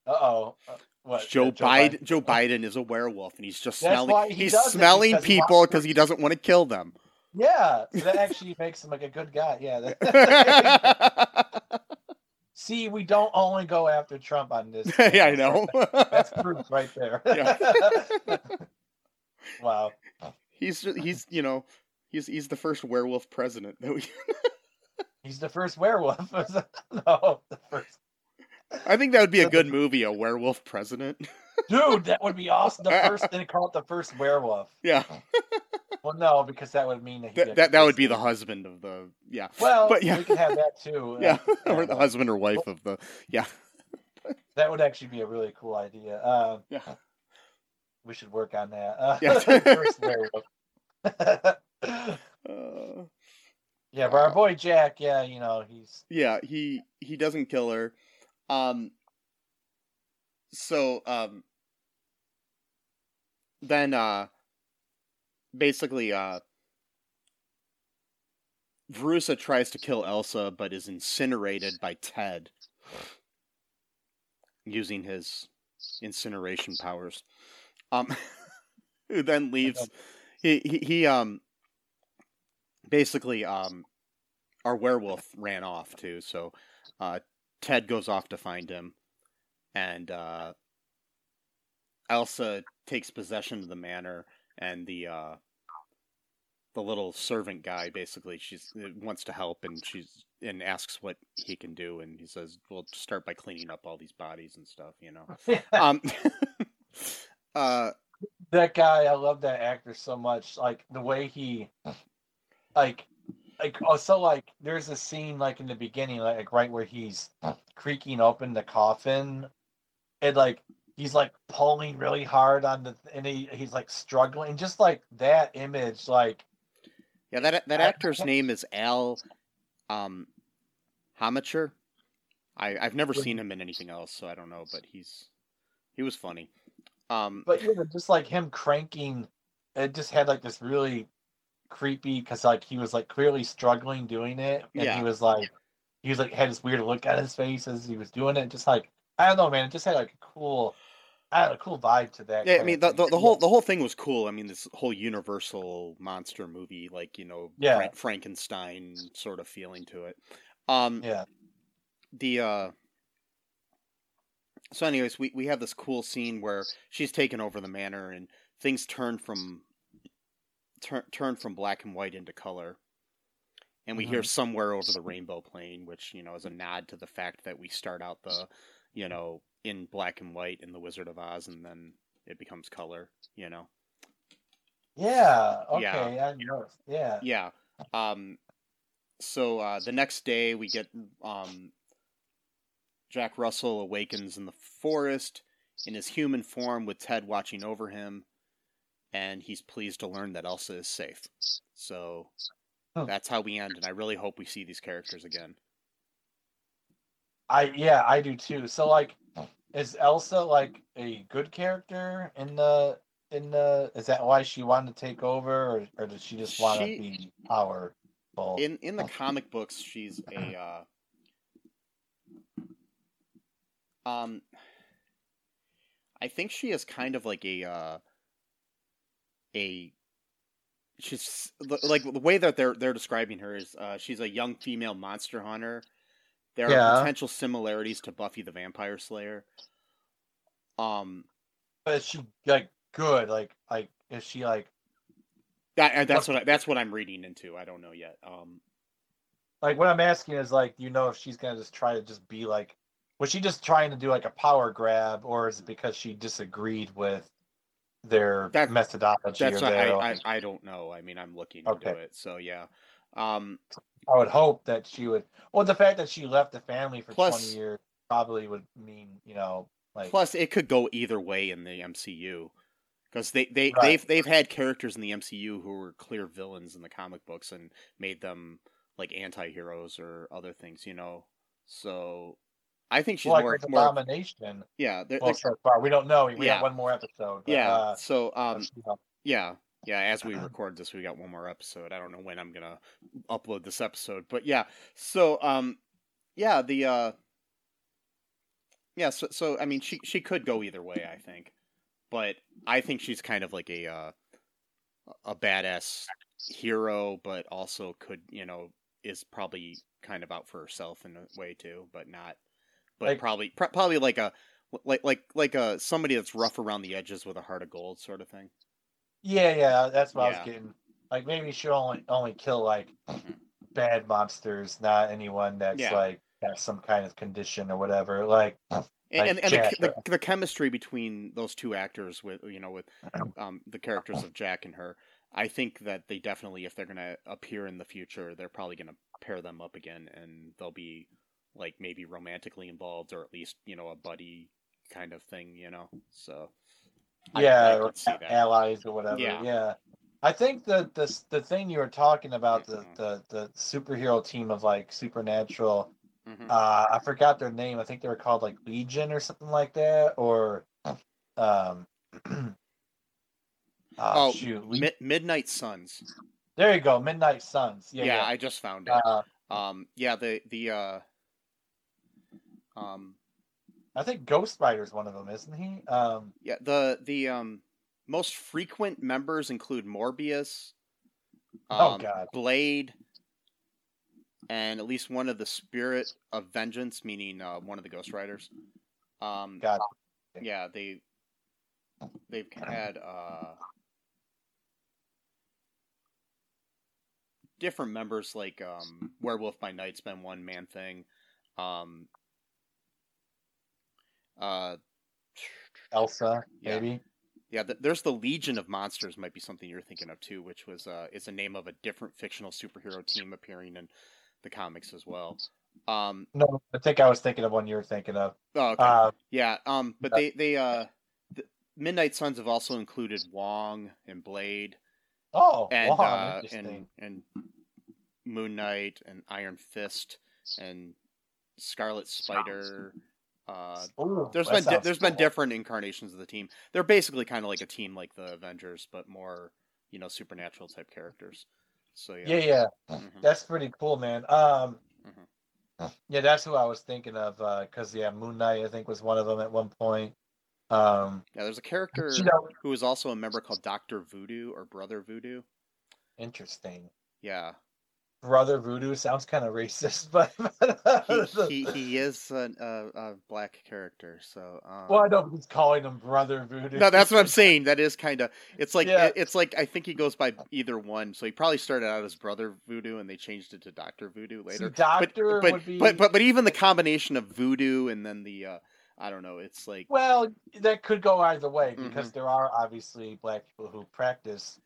Uh oh. What? Joe, uh, Biden, Joe Biden is a werewolf, and he's just That's smelling. he he's smelling because people because he doesn't want to kill them. Yeah, so that actually makes him like a good guy. Yeah. See, we don't only go after Trump on this. yeah, I know. That's proof right there. Yeah. wow. he's he's you know he's he's the first werewolf president that we. He's the first werewolf. no, the first. I think that would be a good movie, a werewolf president. Dude, that would be awesome. The first, they call it the first werewolf. yeah, Well, no, because that would mean that he that that, that would be the husband of the yeah Well, but yeah. we can have that too. yeah Uh, or the uh, husband or wife of the yeah That would actually be a really cool idea. Uh, yeah. we should work on that. Uh, Yeah. first werewolf. Uh, yeah, but our boy Jack, yeah, you know, he's yeah he he doesn't kill her um so um then uh basically uh Verussa tries to kill Elsa but is incinerated by Ted using his incineration powers. Um who then leaves he, he he um basically um our werewolf ran off too, so uh Ted goes off to find him and uh Elsa takes possession of the manor and the uh the little servant guy basically she's uh, wants to help and she's and asks what he can do and he says we'll start by cleaning up all these bodies and stuff you know um uh that guy, I love that actor so much. Like the way he, like, like also like there's a scene like in the beginning, like, like right where he's creaking open the coffin, and like he's like pulling really hard on the, and he he's like struggling, just like that image, like yeah that that I- actor's name is Al um Hamacher I I've never Yeah. seen him in anything else so I don't know but he's he was funny um but yeah, just like him cranking, it just had like this really creepy because like he was like clearly struggling doing it, and Yeah. he was like, he was like had this weird look on his face as he was doing it, just like I don't know, man, it just had like a cool, I had a cool vibe to that. Yeah, I mean the, the the whole the whole thing was cool. I mean this whole Universal monster movie, like you know, Yeah. Frank- Frankenstein sort of feeling to it. Um, yeah, the uh, so anyways, we we have this cool scene where she's taken over the manor and things turn from turn turn from black and white into color. And we hear somewhere over the rainbow playing, which you know is a nod to the fact that we start out the, you know, in black and white in the Wizard of Oz, and then it becomes color. You know. yeah, okay, Yeah. Yeah, Yeah. Um so uh the next day we get um Jack Russell awakens in the forest in his human form with Ted watching over him and he's pleased to learn that Elsa is safe. So that's how we end and I really hope we see these characters again. I yeah I do too. So like, is Elsa like a good character in the in the? Is that why she wanted to take over, or or does she just want to be powerful? In in the comic books she's a uh um I think she is kind of like a uh a she's like the way that they're they're describing her is uh she's a young female monster hunter. There Yeah. are potential similarities to Buffy the Vampire Slayer. Um But is she like good? Like like is she like that, uh, that's what I, that's what I'm reading into. I don't know yet. Um like what I'm asking is like you know if she's gonna just try to just be like was she just trying to do like a power grab or is it because she disagreed with their That- methodology that's or what their, I, I I don't know. I mean, I'm looking Okay. into it. So yeah. Um I would hope that she would well the fact that she left the family for Plus- 20 years probably would mean you know like Plus, it could go either way in the MCU because they they Right. they've they've had characters in the MCU who were clear villains in the comic books and made them like anti-heroes or other things, you know. So I think she's like more with more abomination yeah they're- well they're- so far we don't know we Yeah. got one more episode but, yeah. uh, so um let's see how- yeah yeah as we record this we got one more episode. I don't know when I'm gonna upload this episode, but yeah. So um yeah the uh yeah so so I mean she she could go either way I think, but I think she's kind of like a uh, a badass hero, but also could you know is probably kind of out for herself in a way too, but not. But Like- probably pro- probably like a like like like a somebody that's rough around the edges with a heart of gold sort of thing. Yeah yeah that's what i was getting. Like maybe she'll only only kill like bad monsters not anyone that's Yeah. like has some kind of condition or whatever like and Like and, and the, the the chemistry between those two actors with you know with um the characters of Jack and her I think that they definitely if they're going to appear in the future they're probably going to pair them up again and they'll be like maybe romantically involved or at least you know a buddy kind of thing you know? So I- yeah I or allies or whatever Yeah. yeah, i think that the the thing you were talking about the Mhm. the the superhero team of like supernatural Mhm. uh i forgot their name i think they were called like legion or something like that or um Oh, Oh, shoot. We- Mi- Midnight Suns. there you go. Midnight Suns. Yeah, Yeah. yeah. I just found it. Uh, um, yeah, the the uh, um, I think Ghost Rider's one of them, isn't he? Um, yeah, the the um most frequent members include Morbius, Oh, um, God. Blade, and at least one of the Spirit of Vengeance, meaning uh, one of the Ghost Riders. Um, God. yeah, they they've had uh different members like um Werewolf by Night's been one man thing. Um uh Elsa, Yeah. maybe. yeah, th- there's the Legion of Monsters might be something you're thinking of too, which was uh is a name of a different fictional superhero team appearing in the comics as well. Um No, I think I was thinking of one you're thinking of. oh, okay. Uh, Yeah, um, but they they uh, the Midnight Suns have also included Wong and Blade oh, and uh, and and Moon Knight and Iron Fist and Scarlet Spider. Uh, Ooh, there's been di- there's been different incarnations of the team. They're basically kind of like a team like the Avengers, but more you know supernatural type characters. So yeah, Yeah, yeah, Mhm. that's pretty cool, man. Um, Mhm. yeah, that's who I was thinking of. Uh, cause yeah, Moon Knight I think was one of them at one point. Um, yeah. There's a character you know, who is also a member called Doctor Voodoo or Brother Voodoo. interesting. Yeah, Brother Voodoo sounds kind of racist, but he, he, he is a, a, a black character, so um, well, I know but he's calling him Brother Voodoo. no, that's what I'm saying. That is kind of it's like Yeah. it- it's like I think he goes by either one. So he probably started out as Brother Voodoo, and they changed it to Doctor Voodoo later. Doctor but, would be but but but even the combination of Voodoo and then the uh, I don't know. It's like well, that could go either way because Mhm. there are obviously black people who practice.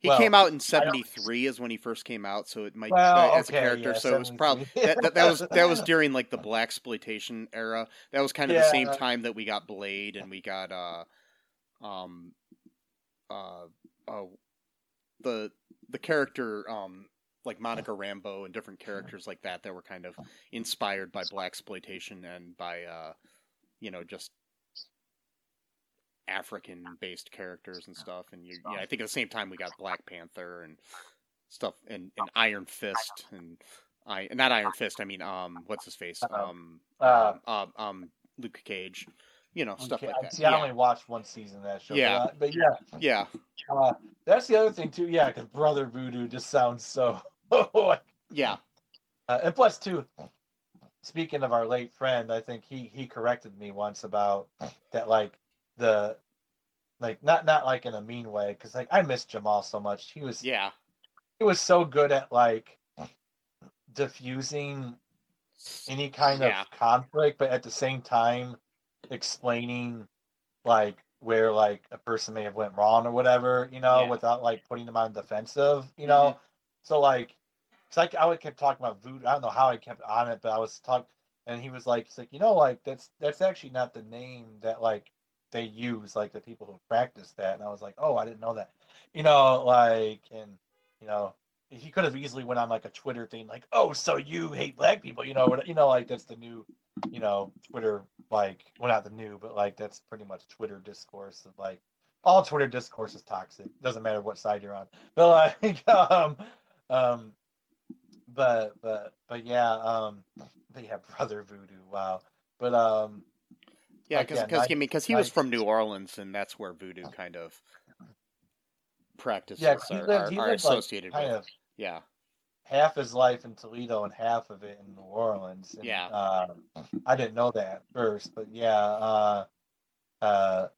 He well, came out in '73 is when he first came out, so it might Well, uh, as okay, a character. yeah, so it was probably that, that, that was that was during like the black exploitation era. That was kind of the same Yeah. time that we got Blade and we got uh um uh uh the the character um like Monica Rambo and different characters like that that were kind of inspired by black exploitation and by uh you know just African based characters and stuff and you yeah I think at the same time we got Black Panther and stuff and, and Iron Fist and I not Iron Fist I mean um what's his face um uh, um, um um Luke Cage you know stuff like that See, I yeah only watched one season of that show. Yeah. but, uh, but yeah, yeah uh, that's the other thing too. Yeah, because Brother Voodoo just sounds so. yeah Uh, and plus, too, speaking of our late friend, I think he he corrected me once about that, like the, like not not like in a mean way, because like I miss Jamal so much. He was yeah he was so good at like diffusing any kind Yeah. of conflict, but at the same time explaining like where like a person may have went wrong or whatever, you know, Yeah. without like putting them on defensive, you know. Mm-hmm. So like, it's like I would kept talking about voodoo. I don't know how I kept on it, but I was talking, and he was like, "It's like you know, like that's that's actually not the name that like they use, like the people who practice that." And I was like, "Oh, I didn't know that," you know, like, and you know, he could have easily went on like a Twitter thing, like, "Oh, so you hate black people," you know, you know, like that's the new, you know, Twitter, like, well, not the new, but like that's pretty much Twitter discourse of like all Twitter discourse is toxic. Doesn't matter what side you're on. But like, um, um, but but but yeah, um, but yeah, brother voodoo. Wow. But um, yeah because because I mean because he was from New Orleans and that's where voodoo kind of practices yeah, are, lived, are, are lived like associated with yeah half his life in Toledo and half of it in New Orleans. And, Yeah. Uh, I didn't know that first, but yeah. Uh, uh,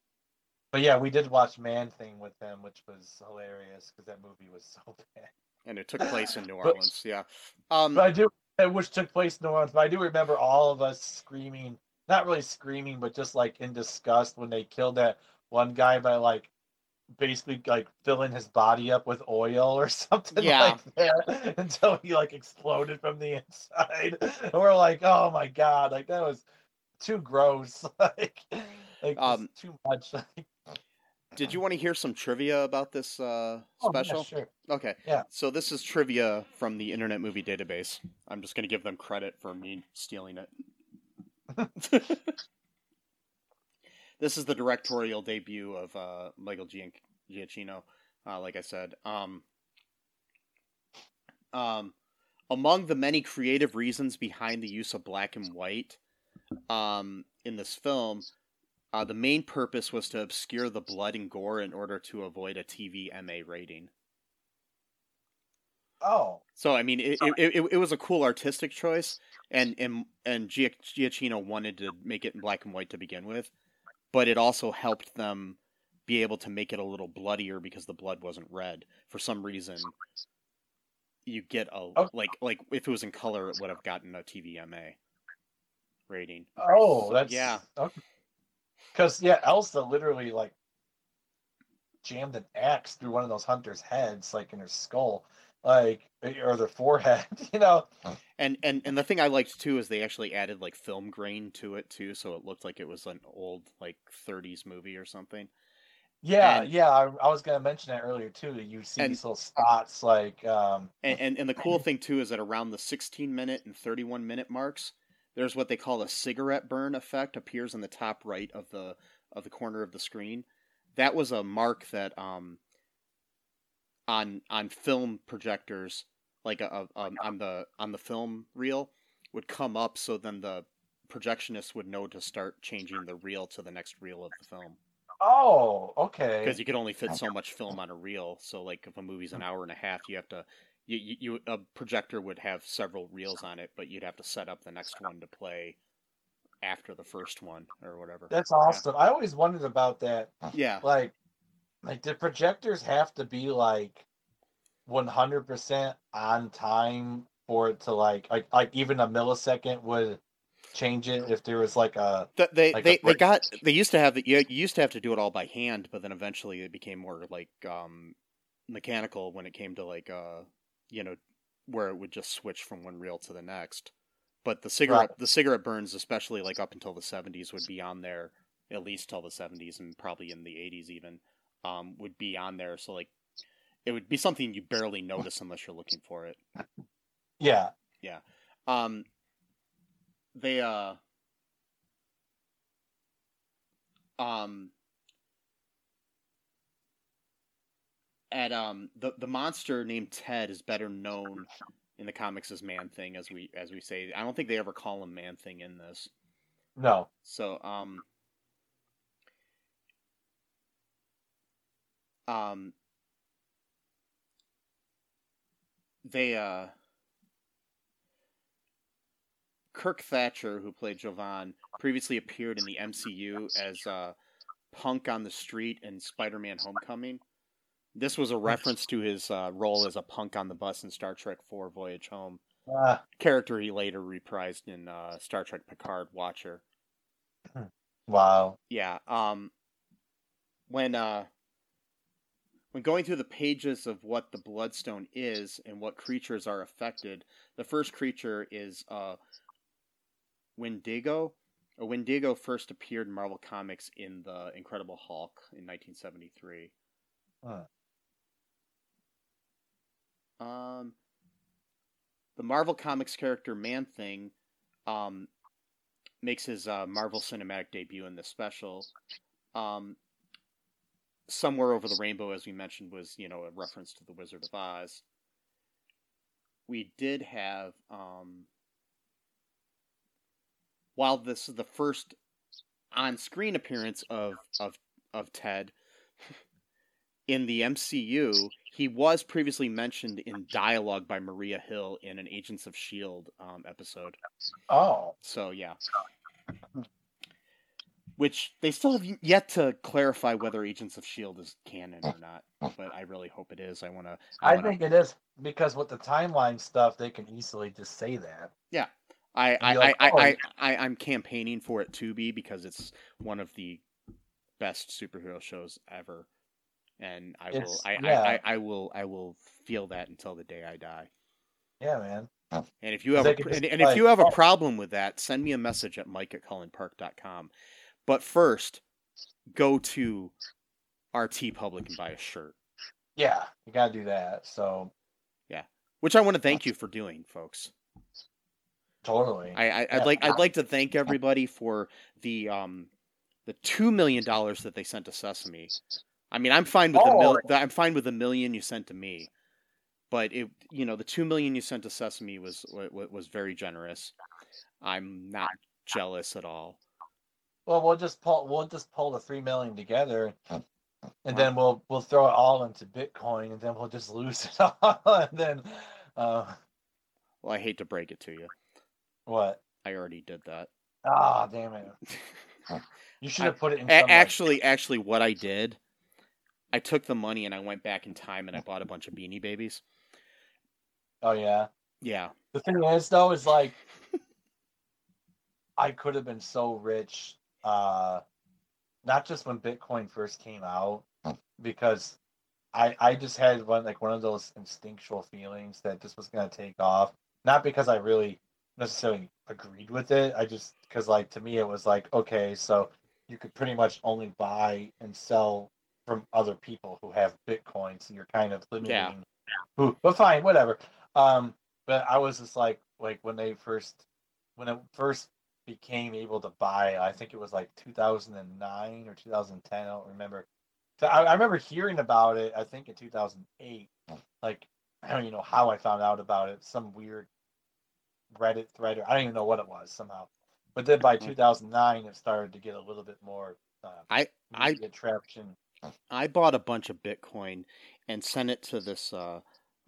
but yeah, we did watch Man Thing with him, which was hilarious because that movie was so bad. and it took place in New But- Orleans yeah um But I do, which took place in New Orleans. But I do remember all of us screaming, not really screaming, but just like in disgust when they killed that one guy by like basically like filling his body up with oil or something Yeah. like that until he like exploded from the inside. And we're like, oh my god, like that was too gross. like, like Um, too much. Did you want to hear some trivia about this uh oh, yeah, special sure. okay Yeah. so this is trivia from the Internet Movie Database I'm just gonna give them credit for me stealing it this is the directorial debut of uh, Michael Gian- Giacchino, uh, like I said. Um, um, among the many creative reasons behind the use of black and white um, in this film, uh, the main purpose was to obscure the blood and gore in order to avoid a TV MA rating. Oh, So I mean, it, it, it, it was a cool artistic choice, and and and Gia- Giacchino wanted to make it in black and white to begin with, but it also helped them be able to make it a little bloodier because the blood wasn't red for some reason. You get a Oh. like like if it was in color, it would have gotten a TVMA rating. oh, that's Yeah. Okay. Because yeah, Elsa literally like jammed an axe through one of those hunters' heads, like in her skull, like or their forehead. You know. And and and the thing I liked too is they actually added like film grain to it too, so it looked like it was an old like 30s movie or something. Yeah, And- yeah. I, I was gonna mention that earlier too. That you see And- these little spots, like um, And, and and the cool thing too is that around the 16 minute and 31 minute marks, there's what they call a cigarette burn effect appears in the top right of the of the corner of the screen. That was a mark that um on on film projectors like a, a, um, on the on the film reel would come up so then the projectionist would know to start changing the reel to the next reel of the film oh, okay. because you could only fit so much film on a reel. So like if a movie's an mm. hour and a half, you have to you, you, you a projector would have several reels on it, but you'd have to set up the next one to play after the first one or whatever. That's awesome. I always wondered about that. yeah. Like, like did projectors have to be like one hundred percent on time for it to like like like even a millisecond would change it if there was like a Th- they like a they, they got they used to have the, you you used to have to do it all by hand, but then eventually it became more like um mechanical when it came to like uh you know where it would just switch from one reel to the next. But the cigarette the cigarette burns, especially like up until the seventies, would be on there at least till the seventies and probably in the eighties even um would be on there. So like it would be something you barely notice unless you're looking for it. yeah Yeah. Um, they uh, um, at um the the monster named Ted is better known in the comics as Man Thing, as we as we say. I don't think they ever call him Man Thing in this. no So um um they uh Kirk Thatcher, who played Jovan, previously appeared in the MCU as uh, Punk on the Street in Spider-Man: Homecoming. This was a reference to his uh, role as a punk on the bus in Star Trek IV: Voyage Home. uh, Character he later reprised in uh, Star Trek: Picard: Watcher. wow Yeah. Um. When uh. When going through the pages of what the Bloodstone is and what creatures are affected, the first creature is uh, Wendigo. A Wendigo first appeared in Marvel Comics in the Incredible Hulk in 1973. Huh. Um, the Marvel Comics character Man Thing um, makes his uh, Marvel Cinematic debut in this special. Um, Somewhere over the rainbow, as we mentioned, was you know a reference to the Wizard of Oz. We did have, um, while this is the first on-screen appearance of of of Ted in the MCU, he was previously mentioned in dialogue by Maria Hill in an Agents of Shield um, episode. oh So yeah. Which they still have yet to clarify whether Agents of Shield is canon or not, but I really hope it is. I want to. I think it is because with the timeline stuff they can easily just say that I I, like, I, I, "Oh, I, I I'm campaigning for it to be because it's one of the best superhero shows ever, and I will I, yeah. I, I, I will I will feel that until the day I die. yeah man And if you have a, could pr- just and, and if you have a "Oh." problem with that, send me a message at mike at cullenpark.com. But first, go to our TeePublic and buy a shirt, yeah you gotta do that so Yeah. which I want to thank you for doing, folks. totally I, I I'd Yeah. like I'd like to thank everybody for the um the two million dollars that they sent to Sesame. I mean, I'm fine with the mil- Oh. I'm fine with the million you sent to me, but it you know the two million you sent to Sesame was was, was very generous. I'm not jealous at all. Well, we'll just pull we'll just pull the three million together, and then we'll we'll throw it all into Bitcoin, and then we'll just lose it all, and then uh, Well, I hate to break it to you, what? I already did that. Ah, damn it! You should have put it in. Actually, actually, what I did, I took the money and I went back in time and I bought a bunch of Beanie Babies. oh yeah. Yeah, The thing is, though, is like I could have been so rich, uh, not just when Bitcoin first came out, because I I just had one like one of those instinctual feelings that this was gonna take off. Not because I really necessarily agreed with it. I just because like to me it was like okay, so you could pretty much only buy and sell from other people who have Bitcoin, so you're kind of limiting. Yeah. Who, but fine, whatever. Um, but I was just like, like when they first, when it first became able to buy, I think it was like 2009 or 2010. I don't remember. So I, I remember hearing about it. I think in 2008. Like I don't even know how I found out about it. Some weird Reddit thread, or I don't even know what it was somehow. But then by 2009, it started to get a little bit more. Uh, I I get traction. I bought a bunch of Bitcoin and sent it to this uh,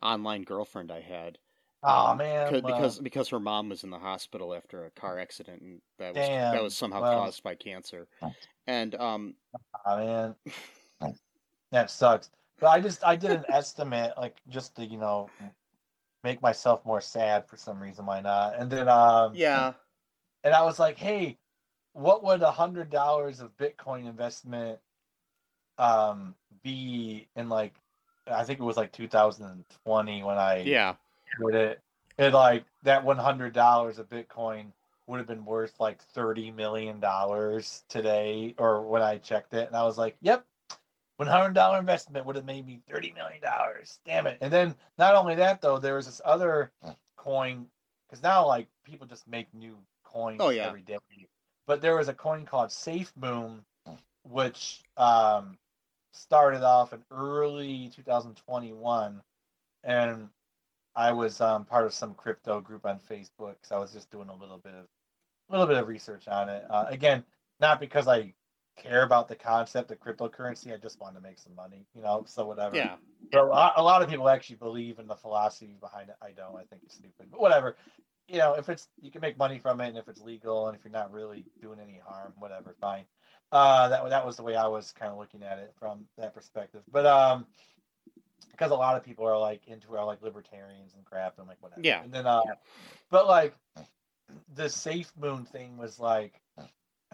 online girlfriend I had. Oh man, c- well, because because her mom was in the hospital after a car accident and that was Damn, that was somehow well. caused by cancer. And um, Oh man, that sucks. But I just I did an estimate, like just to you know make myself more sad for some reason. Why not? And then um yeah, and I was like, hey, what would a hundred dollars of Bitcoin investment um be in like I think it was like 2020 when I yeah, did it. And like that one hundred dollars of Bitcoin would have been worth like thirty million dollars today, or when I checked it, and I was like, "Yep, one hundred dollar investment would have made me thirty million dollars. Damn it!" And then not only that though, there was this other coin because now like people just make new coins Oh, yeah. every day. But there was a coin called Safe Moon, which um, started off in early 2021, and I was um, part of some crypto group on Facebook because I was just doing a little bit of a little bit of research on it. Uh, again, not because I care about the concept of cryptocurrency. I just want to make some money, you know. So whatever. yeah. But a lot, a lot of people actually believe in the philosophy behind it. I don't. I think it's stupid. But whatever. You know, if it's you can make money from it, and if it's legal, and if you're not really doing any harm, whatever, fine. Uh, that that was the way I was kind of looking at it from that perspective. But um, because a lot of people are like into are like libertarians and crap, and like whatever. Yeah. And then uh, but like the safe moon thing was like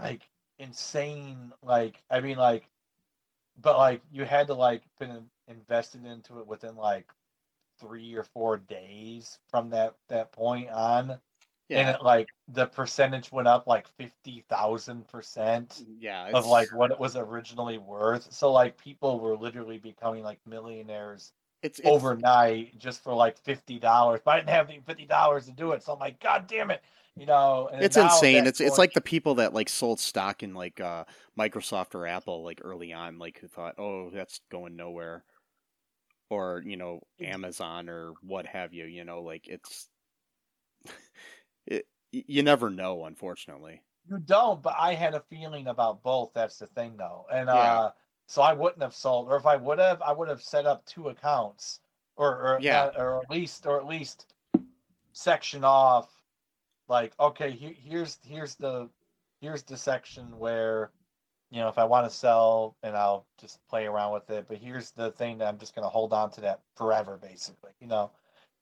like insane. Like I mean, like but like you had to like been invested into it within like three or four days from that that point on and it like the percentage went up like 50,000 percent yeah. of like what it was originally worth so like people were literally becoming like millionaires it's, it's overnight just for like $50 but I didn't have the $50 to do it so I'm like god damn it you know and It's insane. It's it's like the people that like sold stock in like uh Microsoft or Apple like early on, like who thought, oh, that's going nowhere, or you know Amazon or what have you. You know, like it's it. You never know, unfortunately. You don't, but I had a feeling about both. That's the thing, though, and Yeah. uh, so I wouldn't have sold, or if I would have, I would have set up two accounts, or or Yeah. uh, or at least or at least section off, like okay, he, here's here's the here's the section where, you know, if I want to sell, and I'll just play around with it, but here's the thing that I'm just gonna hold on to that forever, basically, you know,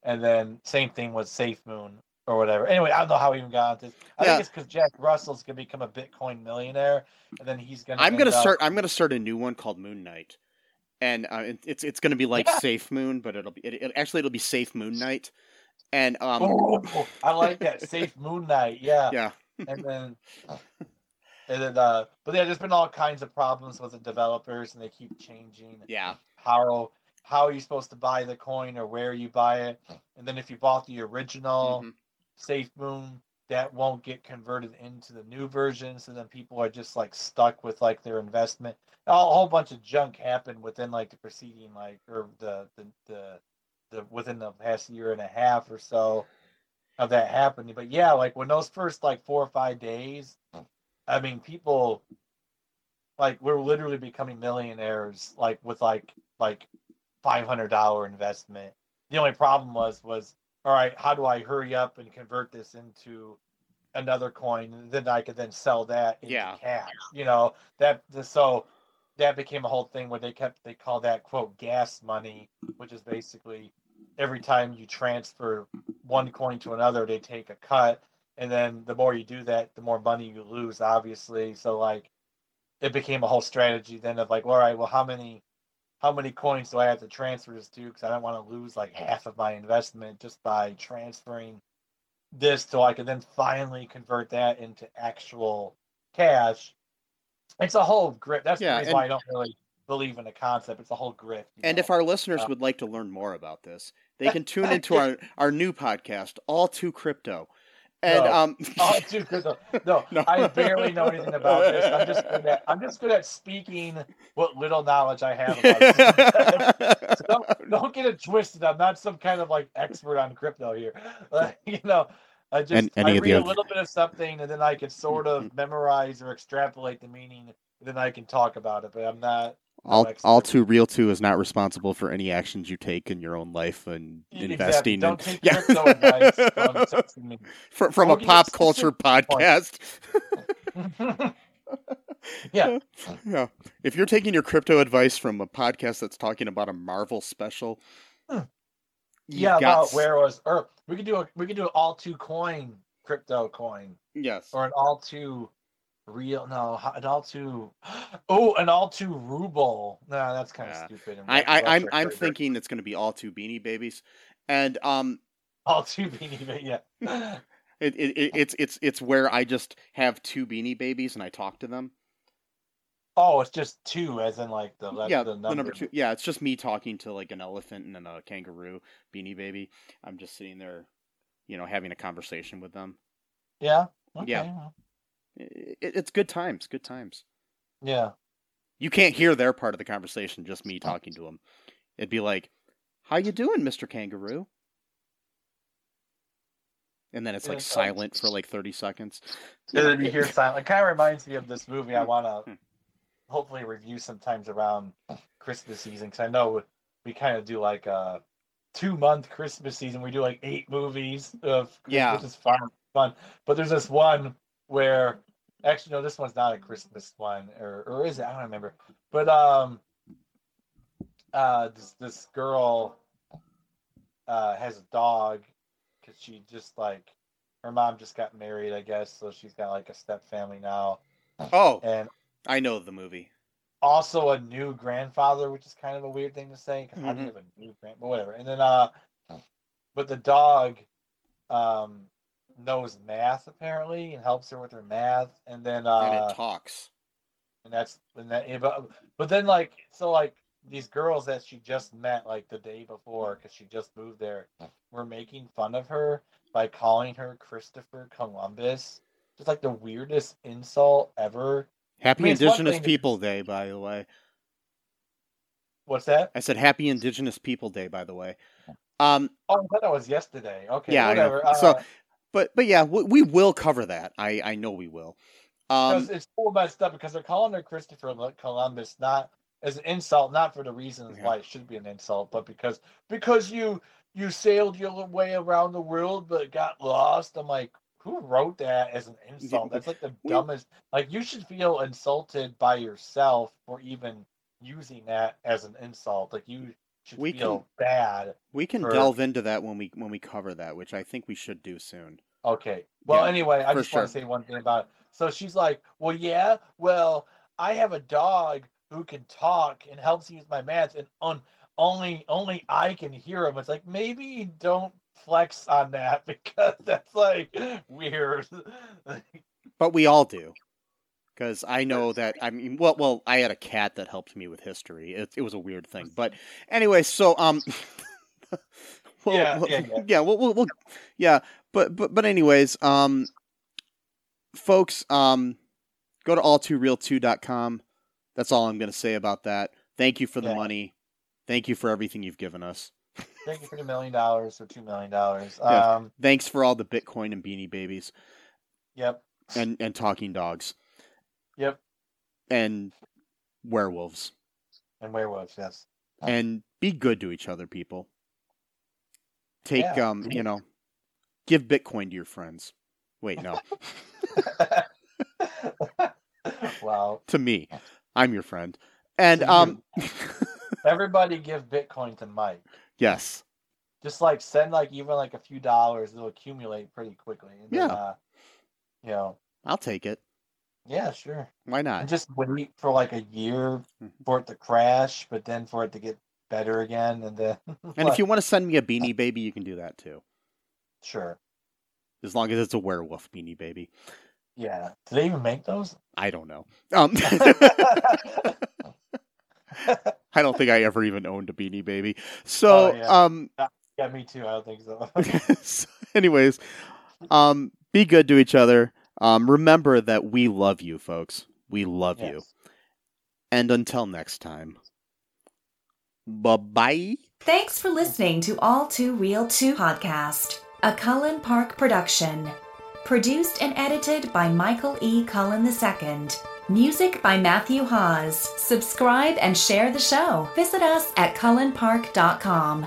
and then same thing with Safe Moon or whatever. Anyway, I don't know how we even got this. I Yeah. think it's because Jack Russell's gonna become a Bitcoin millionaire, and then he's gonna. I'm gonna up- start. I'm gonna start a new one called Moon Knight, and uh, it's it's gonna be like Yeah. Safe Moon, but it'll be it, it, actually it'll be Safe Moon Knight, and um Oh, I like that Safe Moon Knight. Yeah, yeah and then. And then, uh, but yeah, there's been all kinds of problems with the developers, and they keep changing yeah how how are you're supposed to buy the coin or where you buy it. And then if you bought the original mhm. Safe Moon, that won't get converted into the new version. So then people are just like stuck with like their investment. A whole bunch of junk happened within like the preceding like or the the the, the within the past year and a half or so of that happening. But yeah, like when those first like four or five days, I mean, people like we're literally becoming millionaires like with like like five hundred dollar investment. The only problem was was all right, how do I hurry up and convert this into another coin? And then I could then sell that into Yeah. cash. You know, that so that became a whole thing where they kept they call that quote gas money, which is basically every time you transfer one coin to another, they take a cut. And then the more you do that, the more money you lose, obviously. So like it became a whole strategy then of like, well, all right, well, how many how many coins do I have to transfer this to? Because I don't want to lose like half of my investment just by transferring this so I can then finally convert that into actual cash. It's a whole grip. That's Yeah, the reason and- why I don't really believe in the concept. It's a whole grip. And know? if our listeners Uh, would like to learn more about this, they can tune into our, our new podcast, All Too Crypto. And No. um Oh, dude, good. No, No. I barely know anything about this. I'm just good at I'm just good at speaking what little knowledge I have about it. So don't, don't get it twisted. I'm not some kind of like expert on crypto here. Like, you know, I just And any I of the read a other- little bit of something and then I can sort of memorize or extrapolate the meaning. And then I can talk about it, but I'm not. All all too real too is not responsible for any actions you take in your own life and Exactly. investing Don't crypto advice from from, a pop culture podcast. yeah, Yeah. If you're taking your crypto advice from a podcast that's talking about a Marvel special, Hmm. yeah. About where was or we could do a we could do an all two coin crypto coin. yes. or an all too real no an all too oh an all too ruble no that's kind of Yeah. stupid I, I I'm I'm thinking it's going to be all two Beanie Babies, and um, all too beanie ba- yeah it, it, it it's it's it's where I just have two Beanie Babies and I talk to them. oh it's just two as in like the yeah, the the number, number two. Yeah, it's just me talking to like an elephant and then a kangaroo Beanie Baby. I'm just sitting there, you know, having a conversation with them. yeah okay, Yeah. It, it's good times. Good times. yeah You can't hear their part of the conversation, just me talking to them. It'd be like, "How you doing, Mister Kangaroo?" And then it's like Yeah. silent for like thirty seconds. and then you hear silent it kind of reminds me of this movie i want Hmm. to hopefully review sometimes around christmas season because i know we kind of do like a two month christmas season we do like eight movies of Yeah. which is fun but there's this one where actually no this one's not a christmas one or or is it i don't remember but um uh this this girl uh has a dog because she just like her mom just got married i guess so she's got like a step family now Oh, and I know the movie. also a new grandfather which is kind of a weird thing to say because you Mhm. have a new grand but whatever and then uh but the dog um knows math apparently and helps her with her math and then uh and it talks. and that's and that but, but then like so like these girls that she just met like the day before because she just moved there were making fun of her by calling her christopher columbus. Just like the weirdest insult ever. Happy I mean, Indigenous thing to- People Day, by the way. what's that? I said Happy Indigenous People Day, by the way. Um, oh i thought that was yesterday. Okay Yeah, whatever. So, uh, but but yeah, we, we will cover that. I I know we will. Um, because it's full messed up because they're calling her christopher columbus not as an insult not for the reasons Yeah. why it should be an insult but because because you you sailed your way around the world but got lost i'm like who wrote that as an insult that's like the dumbest like you should feel insulted by yourself for even using that as an insult like you We feel can- bad we can for- delve into that when we when we cover that, which I think we should do soon. Okay. Well, Yeah, anyway, I just want to say one thing about it. So she's like, "Well, yeah, well, I have a dog who can talk and helps use my math, and on only only I can hear him." It's like maybe don't flex on that because that's like weird. But we all do. Because I know that I mean, well, well, I had a cat that helped me with history. It, it was a weird thing, but anyway, so um, well, Yeah, well, yeah, yeah. we'll, we'll, we'll, yeah. but but but anyways, um, folks, um, go to all2real2.com. That's all I'm going to say about that. Thank you for the Yeah. money. Thank you for everything you've given us. Thank you for the million dollars or two million dollars. Yeah. Um, Thanks for all the Bitcoin and Beanie Babies yep, and and talking dogs yep, and werewolves and werewolves. Yes. and be good to each other, people. Take Yeah. um, you know, give Bitcoin to your friends. Wait, no, wow. to me, I'm your friend. And To um, Everybody give Bitcoin to Mike. yes, Just like send like even like a few dollars, it'll accumulate pretty quickly. And then, Yeah. uh, you know, I'll take it. Yeah, sure. Why And not? just wait for like a year Mhm. for it to crash, but then for it to get better again, and then And if you want to send me a Beanie Baby, you can do that too, sure, as long as it's a werewolf Beanie Baby. yeah. Do they even make those? I don't know. Um, I don't think I ever even owned a Beanie Baby. So, Oh, yeah. um, yeah, me too. I don't think so. so anyways, um, be good to each other. Um, remember that we love you, folks. We love you. And until next time, bye bye. Thanks for listening to All Too Real 2 podcast, a Cullen Park production. Produced and edited by Michael E. Cullen II. Music by Matthew Hawes. Subscribe and share the show. Visit us at cullenpark.com.